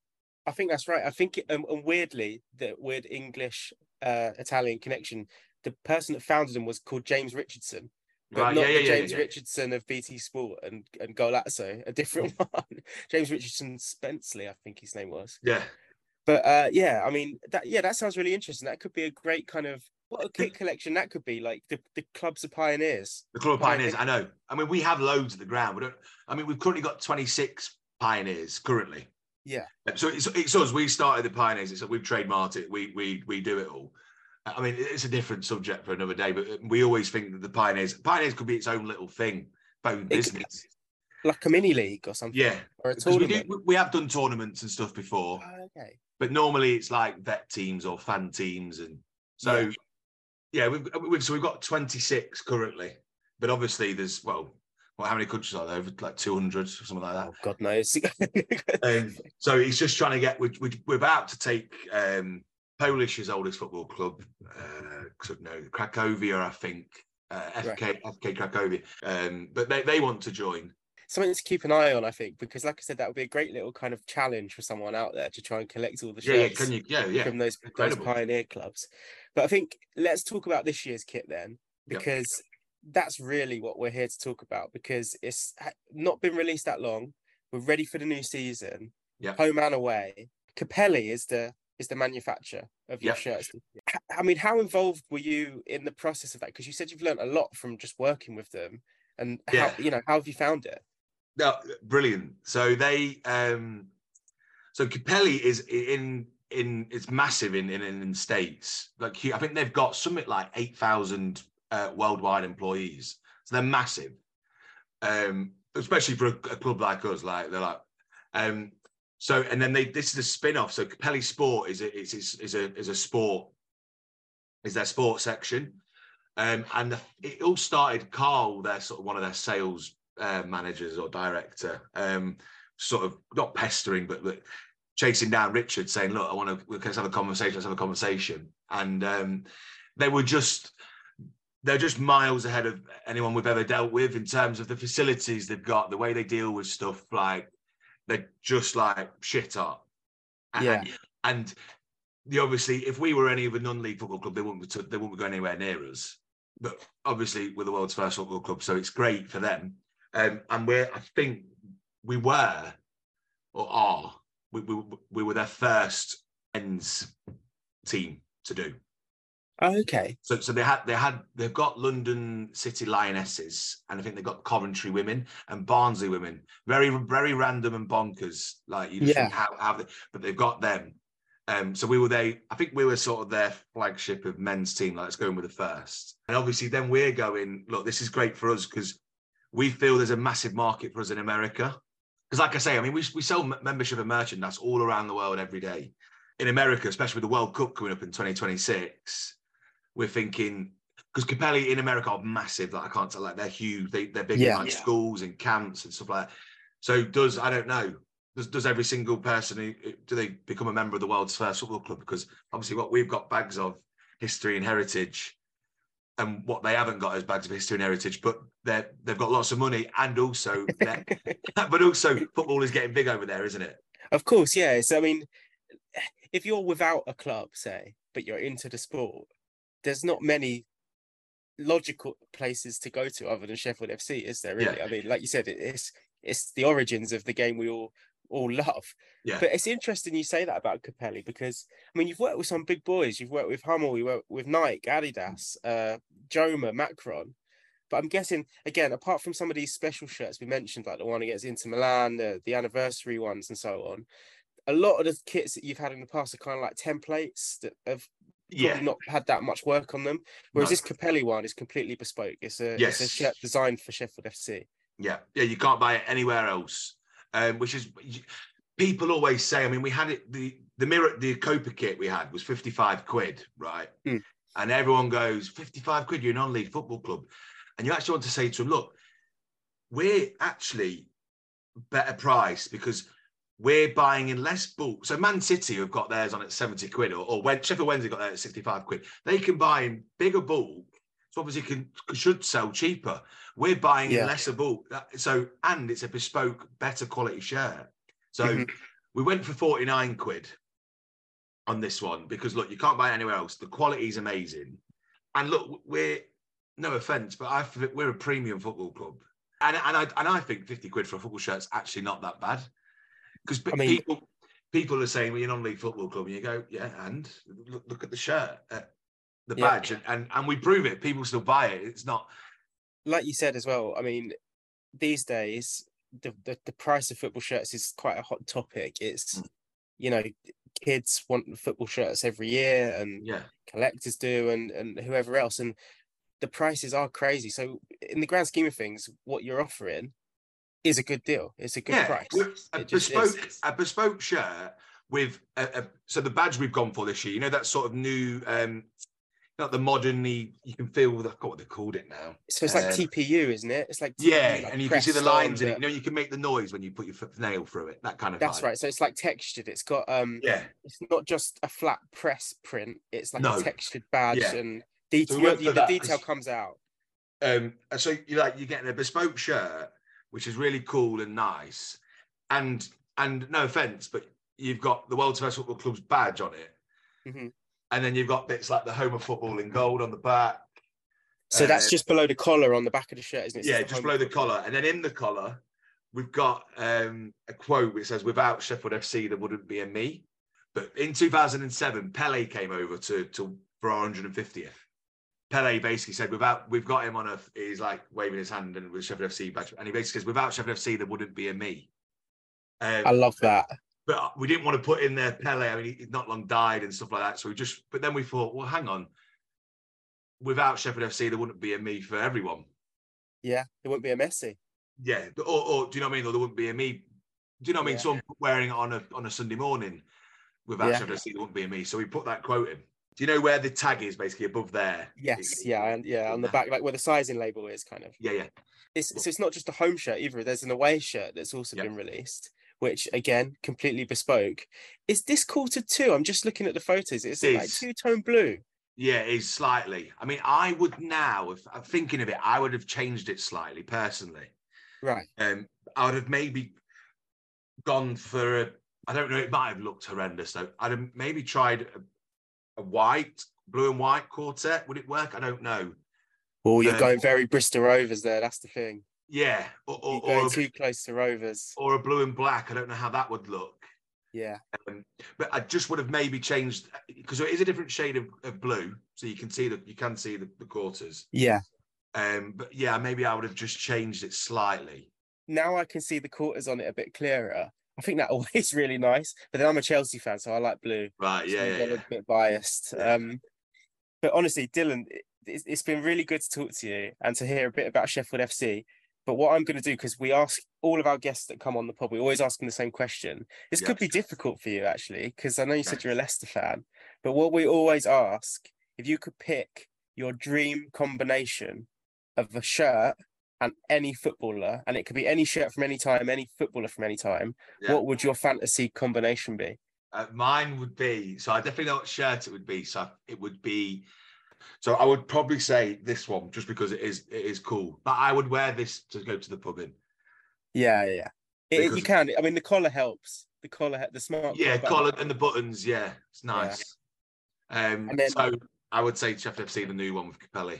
[SPEAKER 3] I think that's right. I think, um, and weirdly, the weird English uh, Italian connection. The person that founded them was called James Richardson, but
[SPEAKER 5] Right?
[SPEAKER 3] not
[SPEAKER 5] Yeah, yeah,
[SPEAKER 3] James
[SPEAKER 5] yeah.
[SPEAKER 3] Richardson of BT Sport and and Golazzo, a different [LAUGHS] one. James Richardson Spensley, I think his name was.
[SPEAKER 5] Yeah.
[SPEAKER 3] But uh, yeah, I mean, that yeah, that sounds really interesting. That could be a great kind of what a kit collection that could be. Like the the clubs of pioneers.
[SPEAKER 5] The Club of
[SPEAKER 3] Pioneer-
[SPEAKER 5] Pioneers, I know. I mean, we have loads at the ground. We don't. I mean, we've currently got 26 pioneers currently.
[SPEAKER 3] Yeah.
[SPEAKER 5] Uh, so it's, it's us. We started the pioneers. It's we've trademarked it. We we we do it all. Uh, I mean, it's a different subject for another day. But uh, we always think that the pioneers pioneers could be its own little thing, own
[SPEAKER 3] could-
[SPEAKER 5] business.
[SPEAKER 3] Like a mini league or something.
[SPEAKER 5] Yeah,
[SPEAKER 3] Or a
[SPEAKER 5] 'Cause we, do, we have done tournaments and stuff before,
[SPEAKER 3] Oh, okay.
[SPEAKER 5] but normally it's like vet teams or fan teams, and so
[SPEAKER 3] Yeah.
[SPEAKER 5] Yeah, we've, we've so we've got 26 currently. But obviously, there's well, well, how many countries are there? Over like 200 or something like that.
[SPEAKER 3] Oh, God knows. [LAUGHS]
[SPEAKER 5] Um, so he's just trying to get. We, we, we're about to take um, Polish's oldest football club, uh, so no, Cracovia, I think, uh, FK FK Cracovia. Um, but they, they want to join.
[SPEAKER 3] Something to keep an eye on, I think, because like I said, that would be a great little kind of challenge for someone out there to try and collect all the
[SPEAKER 5] Yeah, yeah. Can you? Yeah, yeah.
[SPEAKER 3] from those, those pioneer clubs. But I think let's talk about this year's kit then,
[SPEAKER 5] Yep.
[SPEAKER 3] because that's really what we're here to talk about. Because it's not been released that long. We're ready for the new season.
[SPEAKER 5] Yeah.
[SPEAKER 3] Home and away. Capelli is the is the manufacturer of your
[SPEAKER 5] Yeah.
[SPEAKER 3] shirts. I mean, how involved were you in the process of that? Because you said you've learned a lot from just working with them, and
[SPEAKER 5] Yeah.
[SPEAKER 3] how you know how have you found it?
[SPEAKER 5] No, brilliant. So they, um, so Capelli is in in it's massive in in, in states. Like I think they've got something like eight thousand uh, worldwide employees. So they're massive, um, especially for a, a club like us. Like they're like, um, so and then they this is a spin off. So Capelli Sport is a, is is is a is a sport is their sports section. Um, and it all started. Carl, their sort of one of their sales uh, managers or director, um, sort of not pestering, but, but chasing down Richard, saying, "Look, I want to let's have a conversation. Let's have a conversation." And um, they were just they're just miles ahead of anyone we've ever dealt with in terms of the facilities they've got, the way they deal with stuff. Like they're just like shit up. And-
[SPEAKER 3] Yeah.
[SPEAKER 5] and the obviously, if we were any of a non-league football club, they wouldn't be, they wouldn't be going anywhere near us. But obviously, we're the world's first football club, so it's great for them. Um, and we're, I think, we were or are we, we, we were their first ends team to do.
[SPEAKER 3] Oh, okay.
[SPEAKER 5] So, so they had they had they've got London City Lionesses, and I think they've got Coventry women and Barnsley women. Very very random and bonkers. Like you just
[SPEAKER 3] Yeah.
[SPEAKER 5] think how, how they, but they've got them. Um, so we were they. I think we were sort of their flagship of men's team. Like let's go in with the first, and obviously then we're going. Look, this is great for us because we feel there's a massive market for us in America. Because like I say, I mean we we sell m- membership and merchandise all around the world every day. In America, especially with the World Cup coming up in 2026 we're thinking because Capelli in America are massive. Like I can't tell, like they're huge. They they're big
[SPEAKER 3] Yeah.
[SPEAKER 5] in like
[SPEAKER 3] Yeah.
[SPEAKER 5] schools and camps and stuff like that. So does I don't know. Does, does every single person who do they become a member of the world's first football club? Because obviously, what we've got bags of history and heritage, and what they haven't got is bags of history and heritage. But they they've got lots of money, and also, [LAUGHS] [LAUGHS] but also football is getting big over there, isn't it?
[SPEAKER 3] Of course, yeah. So I mean, if you're without a club, say, but you're into the sport, there's not many logical places to go to other than Sheffield FC, is there? Really?
[SPEAKER 5] Yeah.
[SPEAKER 3] I mean, like you said, it's it's the origins of the game we all all love.
[SPEAKER 5] Yeah.
[SPEAKER 3] But it's interesting you say that about Capelli because I mean, you've worked with some big boys. You've worked with Hummel. You worked with Nike, Adidas, uh, Joma, Macron. But I'm guessing again, apart from some of these special shirts we mentioned, like the one against Inter Milan, the, the anniversary ones, and so on, a lot of the kits that you've had in the past are kind of like templates that have
[SPEAKER 5] Yeah.
[SPEAKER 3] not had that much work on them. Whereas
[SPEAKER 5] No.
[SPEAKER 3] this Capelli one is completely bespoke. It's a it's a shirt designed for Sheffield FC.
[SPEAKER 5] Yeah, yeah, you can't buy it anywhere else. Um, which is people always say. I mean, we had it the the mirror the Copa kit we had was fifty five quid, right?
[SPEAKER 3] Mm.
[SPEAKER 5] And everyone goes fifty five quid. You're a non-league football club, and you actually want to say to them, look, we're actually better price because we're buying in less bulk. So Man City have got theirs on at seventy quid, or, or when Sheffield Wednesday got theirs at sixty five quid. They can buy in bigger bulk. So obviously can should sell cheaper. We're buying
[SPEAKER 3] Yeah.
[SPEAKER 5] lesser bulk. So and it's a bespoke, better quality shirt. So
[SPEAKER 3] Mhm.
[SPEAKER 5] we went for 49 quid on this one because look, you can't buy it anywhere else. The quality is amazing. And look, we're no offense, but I think we're a premium football club. And, and I and I think 50 quid for a football shirt's actually not that bad. Because
[SPEAKER 3] I mean-
[SPEAKER 5] people people are saying, well, you're non-league football club, and you go, yeah, and look, look at the shirt, uh, the
[SPEAKER 3] Yeah.
[SPEAKER 5] badge, and, and and we prove it. People still buy it. It's not
[SPEAKER 3] like you said as well, I mean, these days the, the the price of football shirts is quite a hot topic. It's
[SPEAKER 5] Mm.
[SPEAKER 3] you know, kids want football shirts every year and
[SPEAKER 5] yeah.
[SPEAKER 3] collectors do and and whoever else and the prices are crazy. So in the grand scheme of things, what you're offering is a good deal. It's a good
[SPEAKER 5] yeah,
[SPEAKER 3] price.
[SPEAKER 5] A
[SPEAKER 3] It
[SPEAKER 5] bespoke, a bespoke shirt with a, a, so the badge we've gone for this year. You know that sort of new, um, not the modernly. You can feel the, I forgot what they called it now.
[SPEAKER 3] So it's like
[SPEAKER 5] Um,
[SPEAKER 3] TPU, isn't it? It's like
[SPEAKER 5] Yeah,
[SPEAKER 3] like
[SPEAKER 5] and you can see the lines in it. You know, you can make the noise when you put your nail through it. That kind of.
[SPEAKER 3] That's
[SPEAKER 5] vibe.
[SPEAKER 3] right. So it's like textured. It's got um
[SPEAKER 5] Yeah,
[SPEAKER 3] it's not just a flat press print. It's like
[SPEAKER 5] No.
[SPEAKER 3] a textured badge
[SPEAKER 5] Yeah.
[SPEAKER 3] and detail.
[SPEAKER 5] we for
[SPEAKER 3] the
[SPEAKER 5] that,
[SPEAKER 3] detail comes out.
[SPEAKER 5] um, and so you like you're getting a bespoke shirt, which is really cool and nice, and and no offense, but you've got the World's First Football Club's badge on it,
[SPEAKER 3] Mhm.
[SPEAKER 5] And then you've got bits like the home of football in gold on the back.
[SPEAKER 3] So that's
[SPEAKER 5] Uh,
[SPEAKER 3] just below the collar on the back of the shirt, isn't it? It
[SPEAKER 5] yeah, just below the collar, and then in the collar we've got um, a quote which says, "Without Sheffield FC, there wouldn't be a me." But in 2007, Pele came over to to for our 150th. Pele basically said, "Without we've got him on a," he's like waving his hand and with Sheffield FC badge, and he basically says, "Without Sheffield FC, there wouldn't be a me." Um,
[SPEAKER 7] I love that.
[SPEAKER 5] But we didn't want to put in there Pele. I mean, he's not long died and stuff like that. So we just, but then we thought, well, hang on. Without Sheffield FC, there wouldn't be a me for everyone.
[SPEAKER 7] Yeah, it wouldn't be a Messi.
[SPEAKER 5] Yeah, or, or do you know what I mean? Or there wouldn't be a me. Do you know what I mean?
[SPEAKER 7] Yeah.
[SPEAKER 5] Someone wearing it on a on a Sunday morning without
[SPEAKER 7] Yeah.
[SPEAKER 5] Sheffield FC, there wouldn't be a me. So we put that quote in. Do you know where the tag is? Basically above there.
[SPEAKER 7] Yes, yeah, and yeah, on the back, like where the sizing label is, kind of.
[SPEAKER 5] Yeah, yeah.
[SPEAKER 7] It's so it's not just a home shirt either. There's an away shirt that's also
[SPEAKER 5] Yeah.
[SPEAKER 7] been released, which again, completely bespoke. Is this quarter two? I'm just looking at the photos. It's
[SPEAKER 5] It
[SPEAKER 7] like two tone blue.
[SPEAKER 5] Yeah, it is slightly. I mean, I would now, if I'm thinking of it, I would have changed it slightly personally.
[SPEAKER 7] Right.
[SPEAKER 5] Um, I would have maybe gone for a. I don't know. It might have looked horrendous though. I'd have maybe tried a, a white, blue and white quartet. Would it work? I don't know.
[SPEAKER 7] Well, you're
[SPEAKER 5] Um,
[SPEAKER 7] going very Bristol Rovers there. That's the thing.
[SPEAKER 5] Yeah, or or, or,
[SPEAKER 7] going
[SPEAKER 5] a,
[SPEAKER 7] too close to Rovers.
[SPEAKER 5] or a blue and black. I don't know how that would look.
[SPEAKER 7] Yeah.
[SPEAKER 5] Um, but I just would have maybe changed because it is a different shade of, of blue, so you can see the you can see the, the quarters.
[SPEAKER 7] Yeah.
[SPEAKER 5] Um, but yeah, maybe I would have just changed it slightly.
[SPEAKER 7] Now I can see the quarters on it a bit clearer. I think that [LAUGHS] always really nice. But then I'm a Chelsea fan, so I like blue.
[SPEAKER 5] Right?
[SPEAKER 7] so
[SPEAKER 5] Yeah, yeah,
[SPEAKER 7] a bit biased.
[SPEAKER 5] Yeah.
[SPEAKER 7] Um, but honestly, Dylan, it- it's, it's been really good to talk to you and to hear a bit about Sheffield FC. But what I'm going to do, because we ask all of our guests that come on the pod, we always ask them the same question. This
[SPEAKER 5] Yeah.
[SPEAKER 7] could be difficult for you, actually, because I know you said you're a Leicester fan. But what we always ask, if you could pick your dream combination of a shirt and any footballer, and it could be any shirt from any time, any footballer from any time,
[SPEAKER 5] Yeah.
[SPEAKER 7] what would your fantasy combination be?
[SPEAKER 5] Uh, mine would be so I definitely know what shirt it would be. So it would be so I would probably say this one just because it is it is cool. But I would wear this to go to the pub in.
[SPEAKER 7] Yeah, yeah. yeah. It, you can. I mean, the collar helps. The collar, the smart.
[SPEAKER 5] Yeah, collar and the buttons. Yeah, it's nice. Um,
[SPEAKER 7] then-
[SPEAKER 5] so I would say Sheffield FC the new one with Capelli,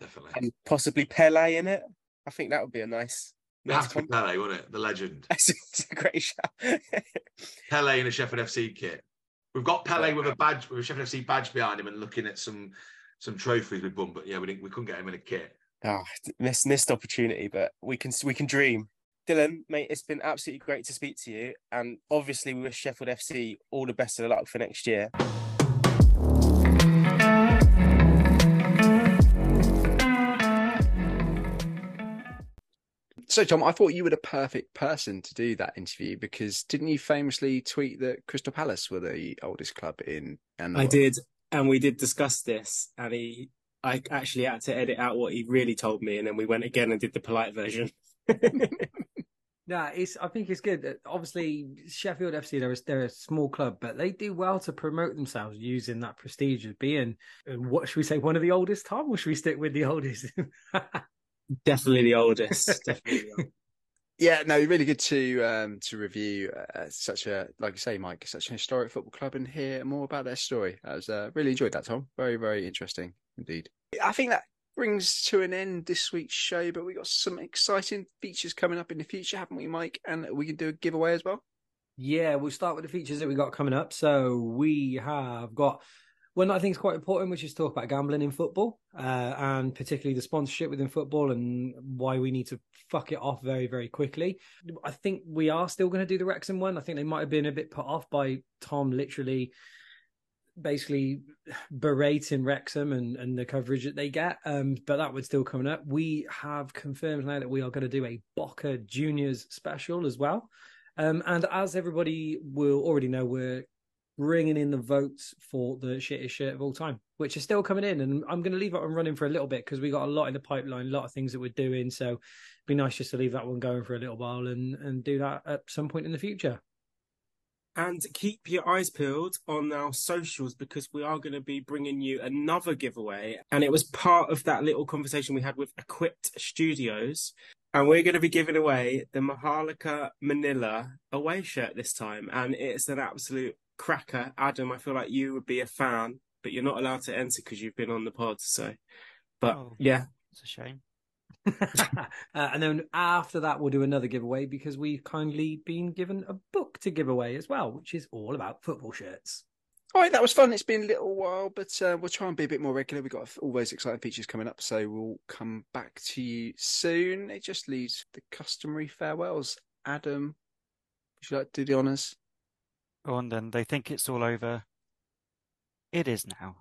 [SPEAKER 5] definitely.
[SPEAKER 7] and possibly Pele in it. I think that would be a nice.
[SPEAKER 5] it
[SPEAKER 7] nice
[SPEAKER 5] has to be Pele, wouldn't it? The legend. [LAUGHS]
[SPEAKER 7] it's a great shout. [LAUGHS]
[SPEAKER 5] Pele in a Sheffield FC kit. We've got Pele
[SPEAKER 7] Yeah.
[SPEAKER 5] with a badge, with a Sheffield FC badge behind him, and looking at some some trophies we've won. But yeah, we didn't, we couldn't get him in a kit.
[SPEAKER 7] Ah, missed missed opportunity, but we can we can dream. Dylan, mate, it's been absolutely great to speak to you, and obviously we wish Sheffield FC all the best of luck for next year.
[SPEAKER 1] So, Tom, I thought you were the perfect person to do that interview because didn't you famously tweet that Crystal Palace were the oldest club in? in the
[SPEAKER 3] I
[SPEAKER 1] world?
[SPEAKER 3] did, and we did discuss this, and he, I actually had to edit out what he really told me, and then we went again and did the polite version. [LAUGHS]
[SPEAKER 2] Yeah, it's. I think it's good. that Obviously, Sheffield FC they're a, they're a small club, but they do well to promote themselves using that prestige of being. uh, What should we say? One of the oldest, Tom, or should we stick with the oldest? [LAUGHS]
[SPEAKER 3] Definitely the oldest. Definitely. The oldest.
[SPEAKER 1] Yeah, no, really good to um to review uh, such a like you say, Mike, such an historic football club and hear more about their story. I was uh, really enjoyed that, Tom. Very, very interesting indeed. I think that brings to an end this week's show, but we got some exciting features coming up in the future, haven't we, Mike? And we can do a giveaway as well.
[SPEAKER 2] Yeah, we'll start with the features that we got coming up. So we have got one that I think is quite important, which is talk about gambling in football, uh, and particularly the sponsorship within football and why we need to fuck it off very, very quickly. I think we are still going to do the Wrexham one. I think they might have been a bit put off by Tom literally basically berating Wrexham and, and the coverage that they get. Um, but that would still coming up. We have confirmed now that we are going to do a Boca Juniors special as well. Um, and as everybody will already know, we're bringing in the votes for the shittest shirt of all time, which is still coming in. And I'm going to leave that on running for a little bit because we got a lot in the pipeline, a lot of things that we're doing. So it'd be nice just to leave that one going for a little while and, and do that at some point in the future.
[SPEAKER 3] And keep your eyes peeled on our socials because we are going to be bringing you another giveaway. And it was part of that little conversation we had with Equipped Studios. And we're going to be giving away the Maharlika Manila away shirt this time. And it's an absolute cracker. Adam, I feel like you would be a fan, but you're not allowed to enter because you've been on the pod. So, but
[SPEAKER 4] Oh.
[SPEAKER 3] yeah,
[SPEAKER 4] It's a shame. [LAUGHS]
[SPEAKER 2] uh, and then after that, we'll do another giveaway because we've kindly been given a book to give away as well, which is all about football shirts.
[SPEAKER 1] All right, that was fun. It's been a little while, but uh, we'll try and be a bit more regular. We've got all those exciting features coming up, so we'll come back to you soon. It just leaves the customary farewells. Adam, would you like to do the honours?
[SPEAKER 4] on and they think it's all over. It is now.